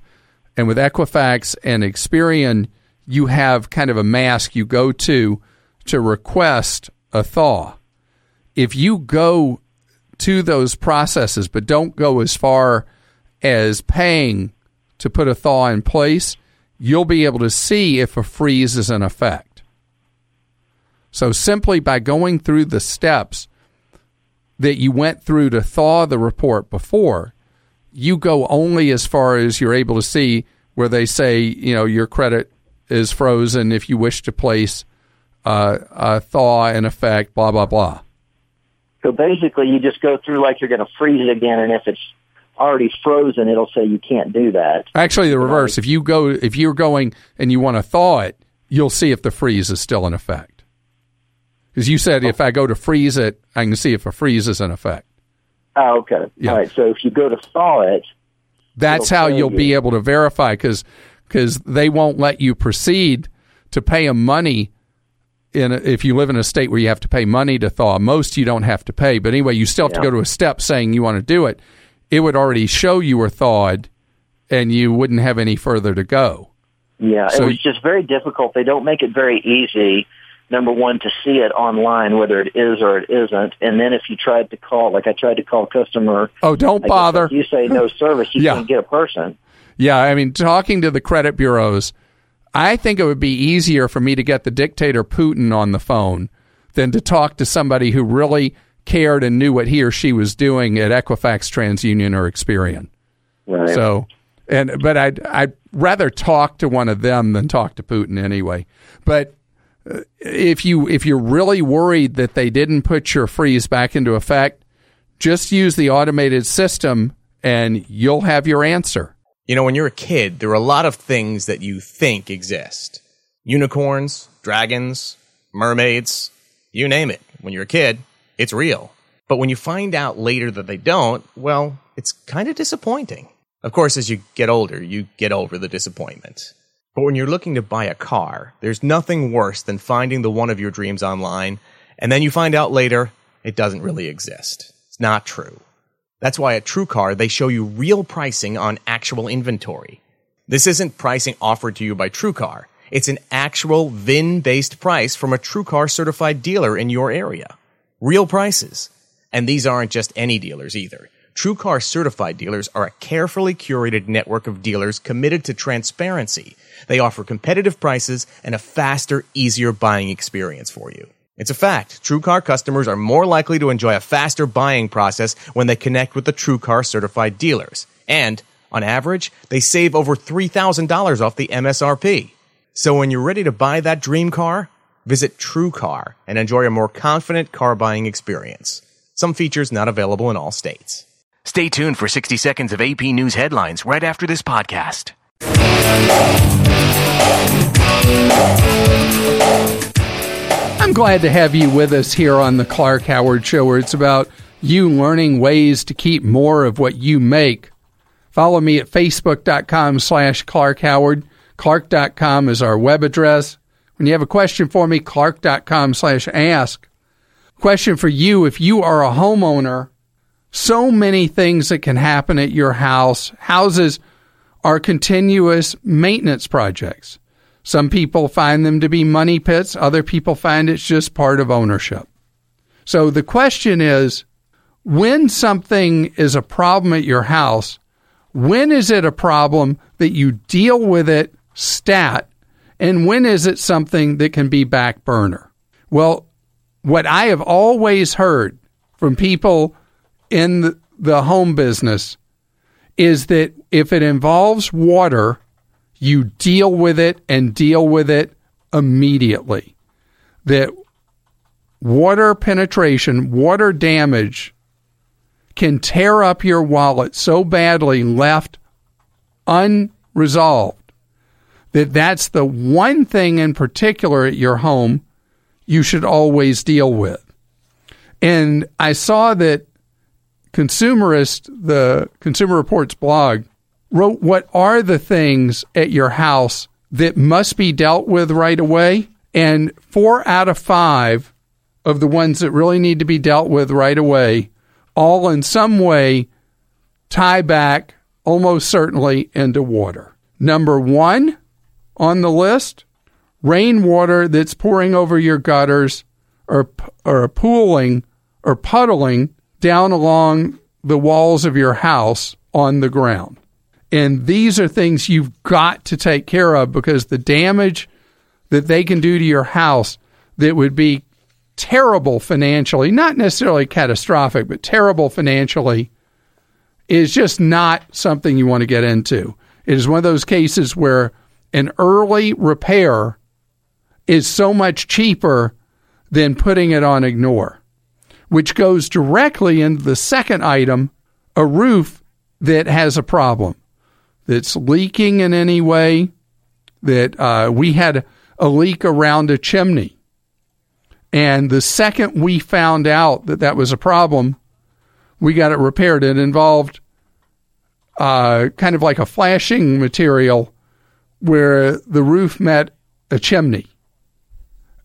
And with Equifax and Experian, you have kind of a mask you go to to request a thaw. If you go to those processes, but don't go as far as paying to put a thaw in place, you'll be able to see if a freeze is in effect. So simply by going through the steps that you went through to thaw the report before, you go only as far as you're able to see where they say, you know, your credit is frozen if you wish to place uh, a thaw in effect, blah, blah, blah. So basically, you just go through like you're going to freeze it again, and if it's already frozen, it'll say you can't do that. Actually, the reverse. If you go, if you're going and you want to thaw it, you'll see if the freeze is still in effect. Because you said if I go to freeze it, I can see if a freeze is in effect. Oh, okay. Yeah. All right. So if you go to thaw it, That's how you'll you. be able to verify because they won't let you proceed to pay them money in a, if you live in a state where you have to pay money to thaw. Most you don't have to pay, but anyway, you still have to go to a step saying you want to do it. It would already show you were thawed, and you wouldn't have any further to go. yeah, So- it was just very difficult. They don't make it very easy. Number one, to see it online, whether it is or it isn't, and then if you tried to call, like I tried to call customer, Oh, don't I bother. you say no service, you (laughs) Yeah. can't get a person. Yeah, I mean, talking to the credit bureaus, I think it would be easier for me to get the dictator Putin on the phone than to talk to somebody who really cared and knew what he or she was doing at Equifax, TransUnion, or Experian. Right. So, and but I'd I'd rather talk to one of them than talk to Putin anyway. But uh, if you if you're really worried that they didn't put your freeze back into effect, just use the automated system and you'll have your answer. You know, when you're a kid, there are a lot of things that you think exist unicorns, dragons, mermaids, you name it. When you're a kid, it's real. But when you find out later that they don't, well, it's kind of disappointing. Of course, as you get older, you get over the disappointment. But when you're looking to buy a car, there's nothing worse than finding the one of your dreams online, and then you find out later it doesn't really exist. It's not true. That's why at TrueCar, they show you real pricing on actual inventory. This isn't pricing offered to you by TrueCar. It's an actual VIN-based price from a TrueCar certified dealer in your area. Real prices. And these aren't just any dealers either. TrueCar certified dealers are a carefully curated network of dealers committed to transparency. They offer competitive prices and a faster, easier buying experience for you. It's a fact. TrueCar customers are more likely to enjoy a faster buying process when they connect with the TrueCar certified dealers. And, on average, they save over $3,000 off the MSRP. So when you're ready to buy that dream car, visit TrueCar and enjoy a more confident car buying experience. Some features not available in all states. Stay tuned for 60 seconds of AP News headlines right after this podcast. I'm glad to have you with us here on the Clark Howard Show, where it's about you learning ways to keep more of what you make Follow me at facebook.com slash Clark Howard. Clark.com is our web address. When you have a question for me, clark.com slash ask. Question for you if you are a homeowner, so many things that can happen at your house. Houses are continuous maintenance projects. Some people find them to be money pits, other people find it's just part of ownership. So the question is when something is a problem at your house, when is it a problem that you deal with it stat? And when is it something that can be back burner? Well, what I have always heard from people in the, home business is that if it involves water, you deal with it and deal with it immediately. That water penetration, water damage can tear up your wallet so badly left unresolved that that's the one thing in particular at your home you should always deal with. And I saw that Consumerist, the Consumer Reports blog, wrote what are the things at your house that must be dealt with right away. And four out of five of the ones that really need to be dealt with right away all in some way tie back almost certainly into water. Number one on the list rainwater that's pouring over your gutters or, or pooling or puddling down along the walls of your house on the ground. And these are things you've got to take care of because the damage that they can do to your house that would be terrible financially, not necessarily catastrophic, but terrible financially, is just not something you want to get into. It is one of those cases where an early repair is so much cheaper than putting it on ignore, which goes directly into the second item a roof that has a problem, that's leaking in any way, that uh, we had a leak around a chimney and the second we found out that that was a problem, we got it repaired. It involved uh, kind of like a flashing material where the roof met a chimney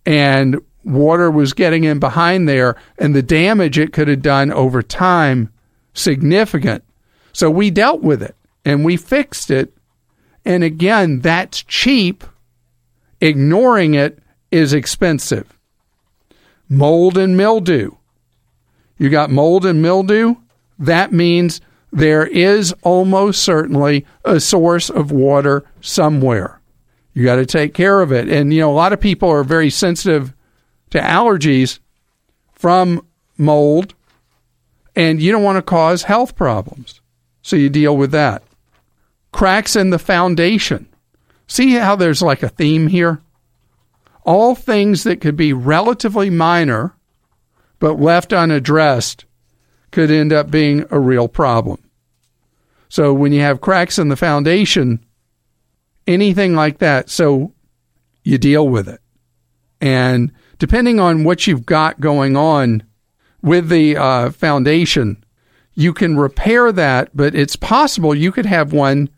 and water was getting in behind there and the damage it could have done over time significant. So we dealt with it and we fixed it. And again, that's cheap. Ignoring it is expensive mold and mildew. You got mold and mildew, that means there is almost certainly a source of water somewhere. You got to take care of it. And, you know, a lot of people are very sensitive to allergies from mold, and you don't want to cause health problems. So you deal with that. Cracks in the foundation. See how there's like a theme here? all things that could be relatively minor but left unaddressed could end up being a real problem. So when you have cracks in the foundation, anything like that, so you deal with it. And depending on what you've got going on with the uh, foundation, you can repair that, but it's possible you could have one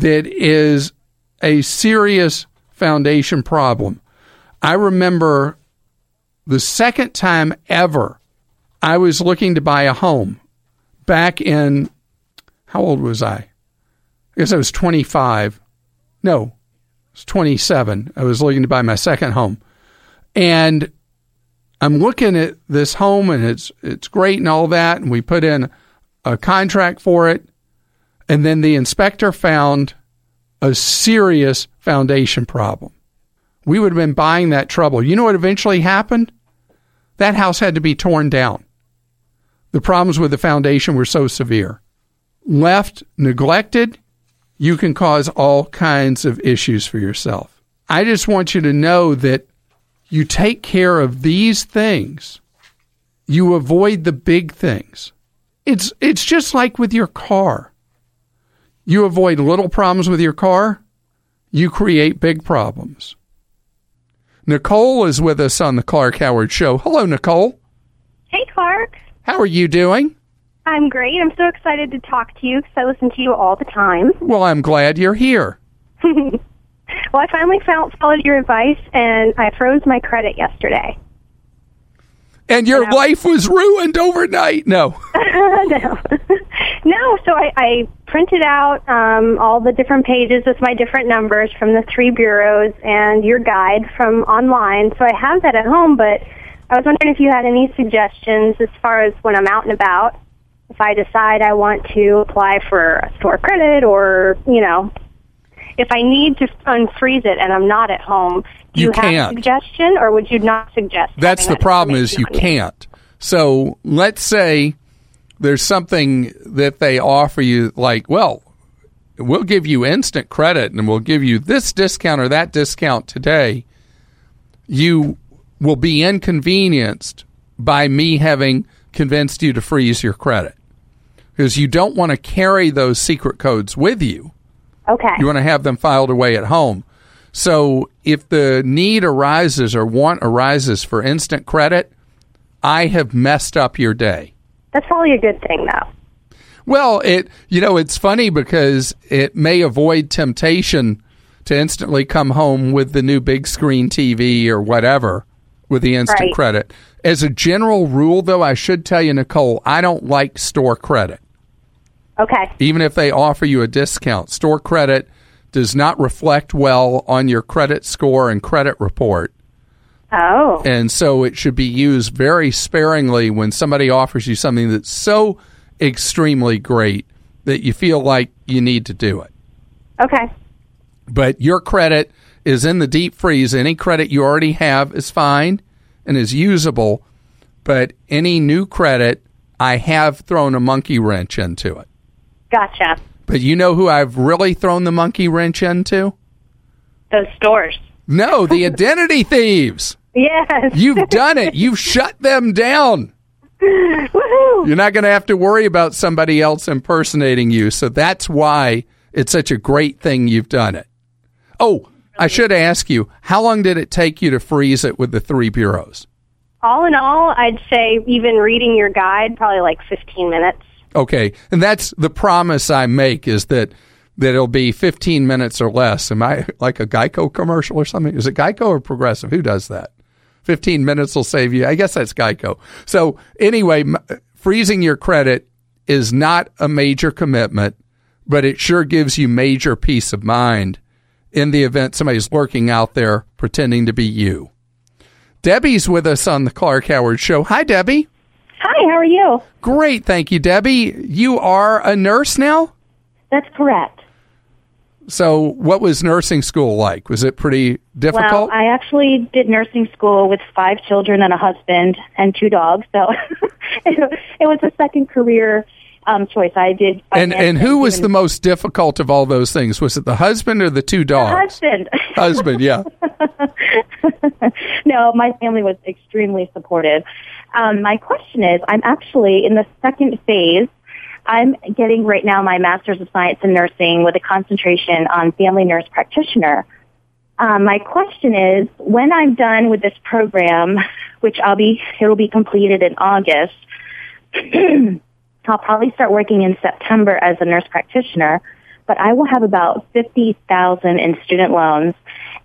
that is a serious foundation problem. I remember the second time ever I was looking to buy a home back in, how old was I? I guess I was 25. No, I was 27. I was looking to buy my second home. And I'm looking at this home and it's it's great and all that and we put in a contract for it and then the inspector found a serious foundation problem we would have been buying that trouble. You know what eventually happened? That house had to be torn down. The problems with the foundation were so severe. Left neglected, you can cause all kinds of issues for yourself. I just want you to know that you take care of these things, you avoid the big things. It's, it's just like with your car. You avoid little problems with your car, you create big problems. Nicole is with us on the Clark Howard Show. Hello, Nicole. Hey, Clark. How are you doing? I'm great. I'm so excited to talk to you because I listen to you all the time. Well, I'm glad you're here. (laughs) well, I finally found, followed your advice and I froze my credit yesterday. And your life was ruined overnight. No. (laughs) no. No, so I, I printed out um, all the different pages with my different numbers from the three bureaus and your guide from online. So I have that at home, but I was wondering if you had any suggestions as far as when I'm out and about, if I decide I want to apply for a store credit or, you know, if I need to unfreeze it and I'm not at home, do You you, have a suggestion or would you not suggest? That's the that problem is you information on me? can't. So let's say there's something that they offer you like, well, we'll give you instant credit and we'll give you this discount or that discount today. You will be inconvenienced by me having convinced you to freeze your credit because you don't want to carry those secret codes with you. Okay. You want to have them filed away at home. So if the need arises or want arises for instant credit, I have messed up your day. That's probably a good thing, though. Well, it you know it's funny because it may avoid temptation to instantly come home with the new big screen TV or whatever with the instant Right. credit. As a general rule, though, I should tell you, Nicole, I don't like store credit. Okay. even if they offer you a discount. Store credit does not reflect well on your credit score and credit report. Oh. And so it should be used very sparingly when somebody offers you something that's so extremely great that you feel like you need to do it. Okay. But your credit is in the deep freeze. Any credit you already have is fine and is usable. But any new credit, I have thrown a monkey wrench into it. Gotcha. But you know who I've really thrown the monkey wrench into? Those stores. No, the (laughs) identity thieves. Yes. You've (laughs) done it. You've shut them down. Woohoo. You're not going to have to worry about somebody else impersonating you. So that's why it's such a great thing you've done it. Oh, I should ask you, how long did it take you to freeze it with the three bureaus? All in all, I'd say even reading your guide, probably like 15 minutes. Okay, and that's the promise I make is that that it'll be 15 minutes or less. Am I like a Geico commercial or something? Is it Geico or Progressive? Who does that? 15 minutes will save you. I guess that's Geico. So anyway, m- freezing your credit is not a major commitment, but it sure gives you major peace of mind in the event somebody's lurking out there pretending to be you. Debbie's with us on the Clark Howard Show. Hi, Debbie. Hi, how are you? Great, thank you, Debbie. You are a nurse now? That's correct. So, what was nursing school like? Was it pretty difficult? Well, I actually did nursing school with five children and a husband and two dogs, so (laughs) it, it was a second career um, choice. I did. and and who was even- the most difficult of all those things? Was it the husband or the two dogs? husband? Husband, yeah. (laughs) no, my family was extremely supportive. Um, my question is, I'm actually in the second phase. I'm getting right now my master's of science in nursing with a concentration on family nurse practitioner. Um, my question is, when I'm done with this program, which I'll be, it'll be completed in August. (clears throat) I'll probably start working in September as a nurse practitioner, but I will have about 50,000 in student loans.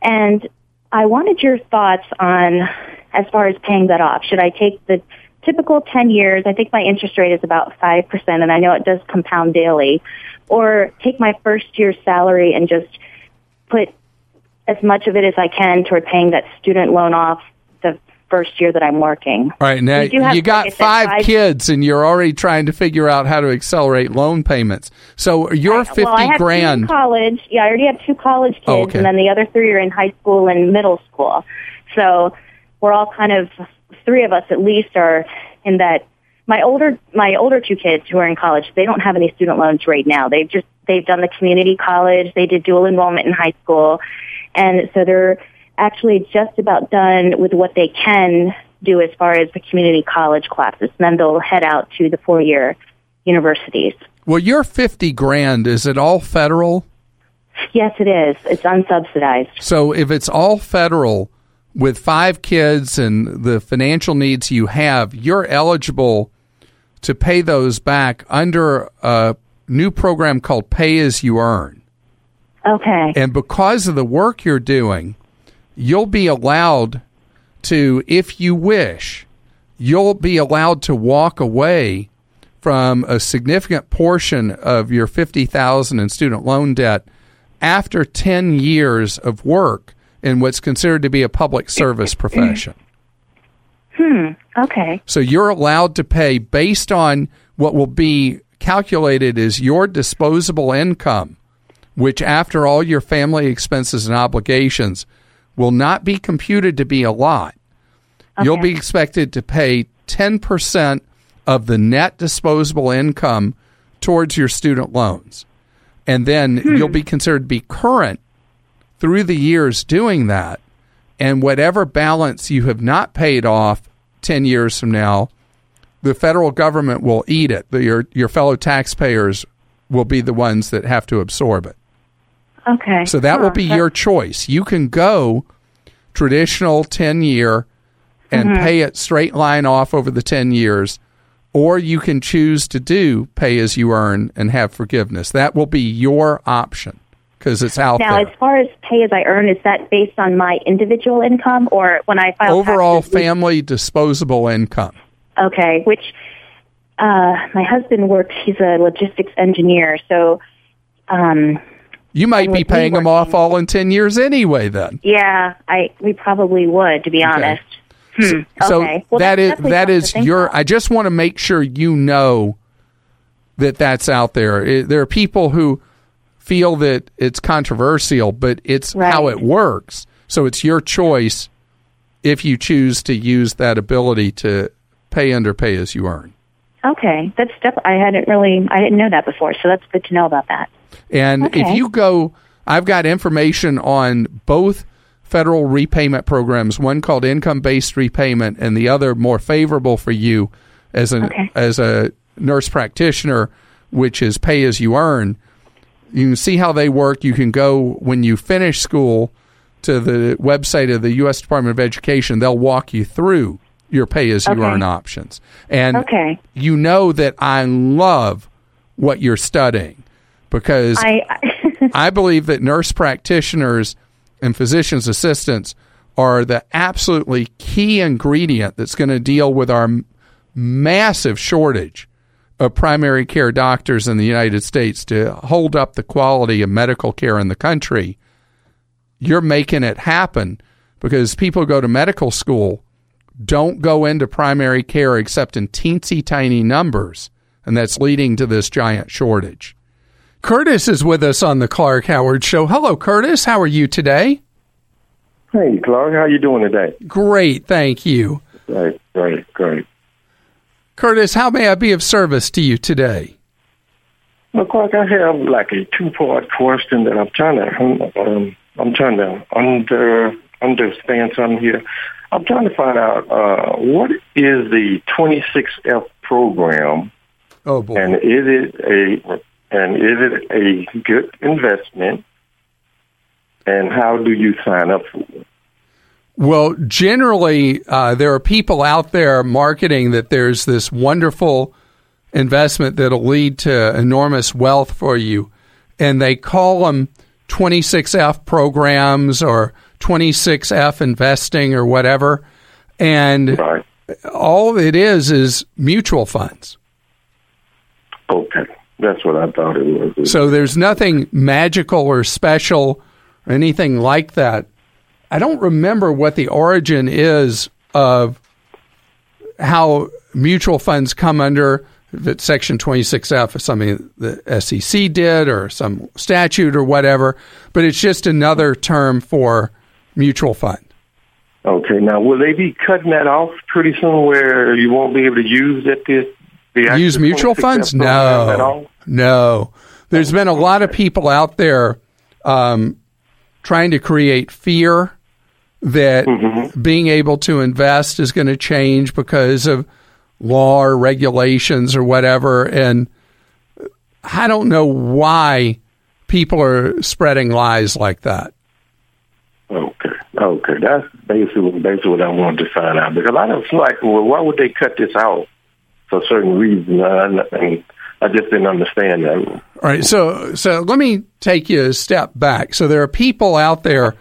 And I wanted your thoughts on as far as paying that off. Should I take the typical 10 years? I think my interest rate is about 5%, and I know it does compound daily. Or take my first year's salary and just put as much of it as I can toward paying that student loan off the first year that I'm working. All right, now have, you got like five, five- kids, and you're already trying to figure out how to accelerate loan payments. So your fifty well, I have two grand. college. Yeah, I already have two college oh, kids, Oh, okay. and then the other three are in high school and middle school. So we're all kind of three of us at least are in that. My older my older two kids who are in college, they don't have any student loans right now. They've just they've done the community college. They did dual enrollment in high school, and so they're actually just about done with what they can do as far as the community college classes. And then they'll head out to the four year universities. Well, your fifty grand is it all federal? Yes, it is. It's unsubsidized. So if it's all federal with five kids and the financial needs you have, you're eligible to pay those back under a new program called Pay As You Earn. Okay. And because of the work you're doing, you'll be allowed to, if you wish, you'll be allowed to walk away from a significant portion of your 50,000 in student loan debt after 10 years of work in what's considered to be a public service (laughs) profession. Hmm. Okay. So you're allowed to pay based on what will be calculated as your disposable income, which after all your family expenses and obligations will not be computed to be a lot. You'll be expected to pay 10% of the net disposable income towards your student loans. And then you'll be considered to be current through the years doing that. And whatever balance you have not paid off 10 years from now, the federal government will eat it. The, your, your fellow taxpayers will be the ones that have to absorb it. Okay. So that will be your choice. You can go traditional 10 year and Mhm. pay it straight line off over the 10 years, or you can choose to do pay as you earn and have forgiveness. That will be your option because it's out Now, there. as far as pay as I earn, is that based on my individual income or when I file Overall taxes? family disposable income. Okay, which uh, my husband works. He's a logistics engineer, so um, You might be paying them off all in 10 years anyway, then. yeah, I we probably would, to be honest. Hmm. So okay. Well, that is that is your. about. I just want to make sure you know that that's out there. It- there are people who feel that it's controversial, but it's how it works. So it's your choice if you choose to use that ability to pay under pay as you earn. Okay, that's def- I hadn't really I didn't know that before, so that's good to know about that. And if you go, I've got information on both federal repayment programs, one called income based repayment and the other more favorable for you as an as a nurse practitioner, which is pay as you earn. You can see how they work. You can go when you finish school to the website of the US Department of Education. They'll walk you through your pay as you Okay. earn options. And Okay. you know that I love what you're studying because I I (laughs) believe that nurse practitioners and physician's assistants are the absolutely key ingredient that's going to deal with our massive shortage of primary care doctors in the United States to hold up the quality of medical care in the country. You're making it happen because people who go to medical school don't go into primary care except in teensy tiny numbers, and that's leading to this giant shortage. Curtis is with us on the Clark Howard Show. Hello, Curtis. How are you today? Hey, Clark, how you doing today? Great, thank you. Great, great, great. Curtis, how may I be of service to you today? Well, Clark, I have like a two-part question that I'm trying to, um, I'm trying to under understand something here. I'm trying to find out uh, what is the 26F program, Oh boy. and is it a and is it a good investment, and how do you sign up for it? Well, generally, uh, there are people out there marketing that there's this wonderful investment that'll lead to enormous wealth for you, and they call them 26F programs or 26F investing or whatever. And all it is is mutual funds. Okay, that's what I thought it was. So there's nothing magical or special or anything like that. I don't remember what the origin is of how mutual funds come under that section 26F is something the SEC did or some statute or whatever, but it's just another term for mutual fund. Okay, now will they be cutting that off pretty soon, where you won't be able to use it? The, the Use mutual funds? No, no. There's been a lot of people out there um, trying to create fear that Mm-hmm. being able to invest is going to change because of law or regulations or whatever. And I don't know why people are spreading lies like that. Okay, okay, that's basically basically what I wanted to find out because I don't feel like, well, why would they cut this out for certain reasons, and, and I just didn't understand that. All right, so so let me take you a step back. So there are people out there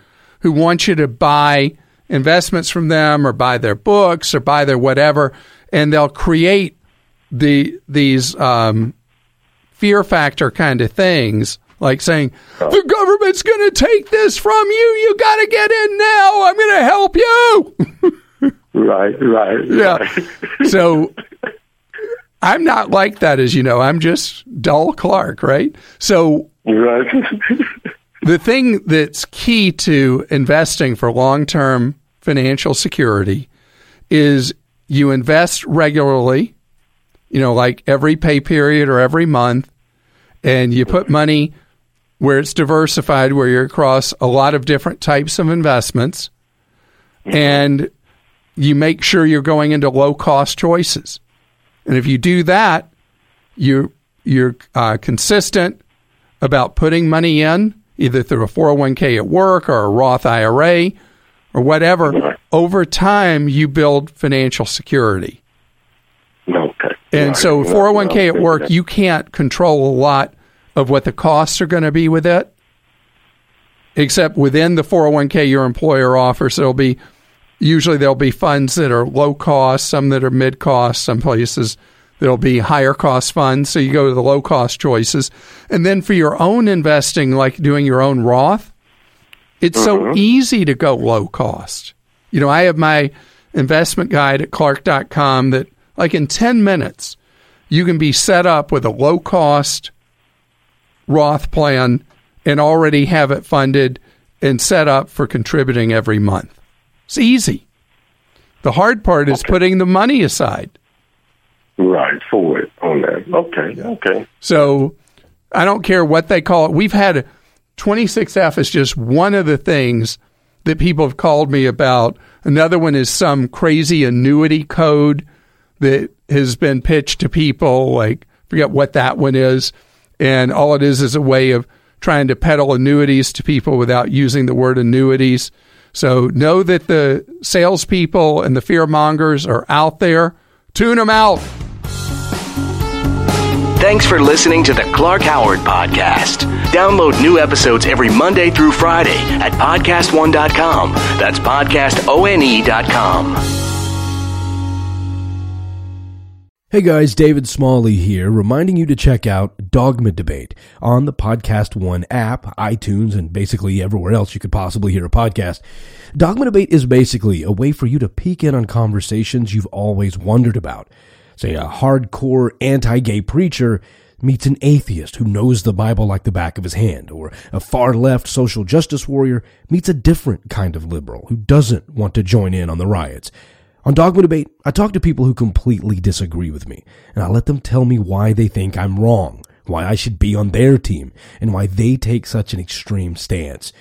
who want you to buy investments from them or buy their books or buy their whatever, and they'll create the these um, fear factor kind of things, like saying the government's going to take this from you. You got to get in now. I'm going to help you. (laughs) right, right. Yeah. right. so (laughs) I'm not like that, as you know. I'm just dull Clark, right? So right. (laughs) the thing that's key to investing for long term financial security is you invest regularly, you know, like every pay period or every month, and you put money where it's diversified, where you're across a lot of different types of investments, and you make sure you're going into low cost choices. And if you do that, you you're uh, consistent about putting money in either through a 401k at work or a Roth IRA or whatever. Over time, you build financial security. Okay. And so, Well, 401k at work, you can't control a lot of what the costs are going to be with it, except within the 401k your employer offers. There'll be usually there'll be funds that are low cost, some that are mid cost, some places there'll be higher cost funds. So you go to the low cost choices, and then for your own investing, like doing your own Roth, it's so mm-hmm. easy to go low cost. You know, I have my investment guide at clark.com that like in 10 minutes you can be set up with a low cost Roth plan and already have it funded and set up for contributing every month. It's easy. The hard part is putting the money aside. Right, for it on that. Okay, okay. So I don't care what they call it. We've had 26F is just one of the things that people have called me about. Another one is some crazy annuity code that has been pitched to people. Like, forget what that one is. And all it is is a way of trying to peddle annuities to people without using the word annuities. So know that the salespeople and the fear mongers are out there. Tune them out. Thanks for listening to the Clark Howard Podcast. Download new episodes every Monday through Friday at podcastone.com. That's podcastone.com. Hey guys, David Smalley here, reminding you to check out Dogma Debate on the Podcast One app, iTunes, and basically everywhere else you could possibly hear a podcast. Dogma Debate is basically a way for you to peek in on conversations you've always wondered about. Say a hardcore anti-gay preacher meets an atheist who knows the Bible like the back of his hand, or a far left social justice warrior meets a different kind of liberal who doesn't want to join in on the riots. On Dogma Debate, I talk to people who completely disagree with me, and I let them tell me why they think I'm wrong, why I should be on their team, and why they take such an extreme stance.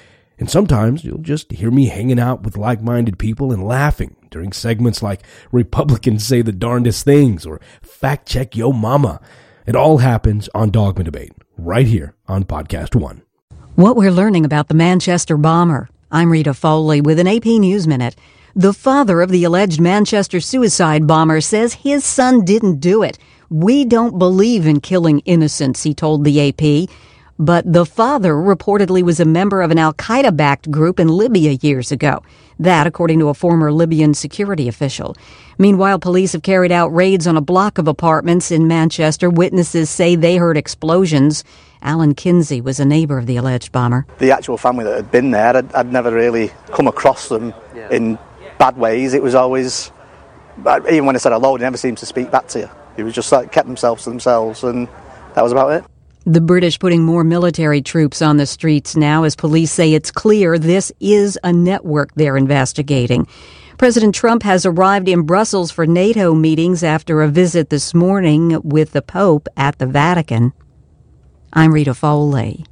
And sometimes you'll just hear me hanging out with like-minded people and laughing during segments like Republicans say the darndest things or fact check yo mama. It all happens on Dogma Debate, right here on Podcast One. What we're learning about the Manchester bomber. I'm Rita Foley with an AP News Minute. The father of the alleged Manchester suicide bomber says his son didn't do it. We don't believe in killing innocents, he told the AP. But the father reportedly was a member of an Al Qaeda backed group in Libya years ago. That, according to a former Libyan security official. Meanwhile, police have carried out raids on a block of apartments in Manchester. Witnesses say they heard explosions. Alan Kinsey was a neighbor of the alleged bomber. the actual family that had been there, I'd, I'd never really come across them in bad ways. It was always, uh, even when I said hello, they never seemed to speak back to you. It was just like kept themselves to themselves, and that was about it. The British putting more military troops on the streets now as police say it's clear this is a network they're investigating. President Trump has arrived in Brussels for NATO meetings after a visit this morning with the Pope at the Vatican. I'm Rita Foley.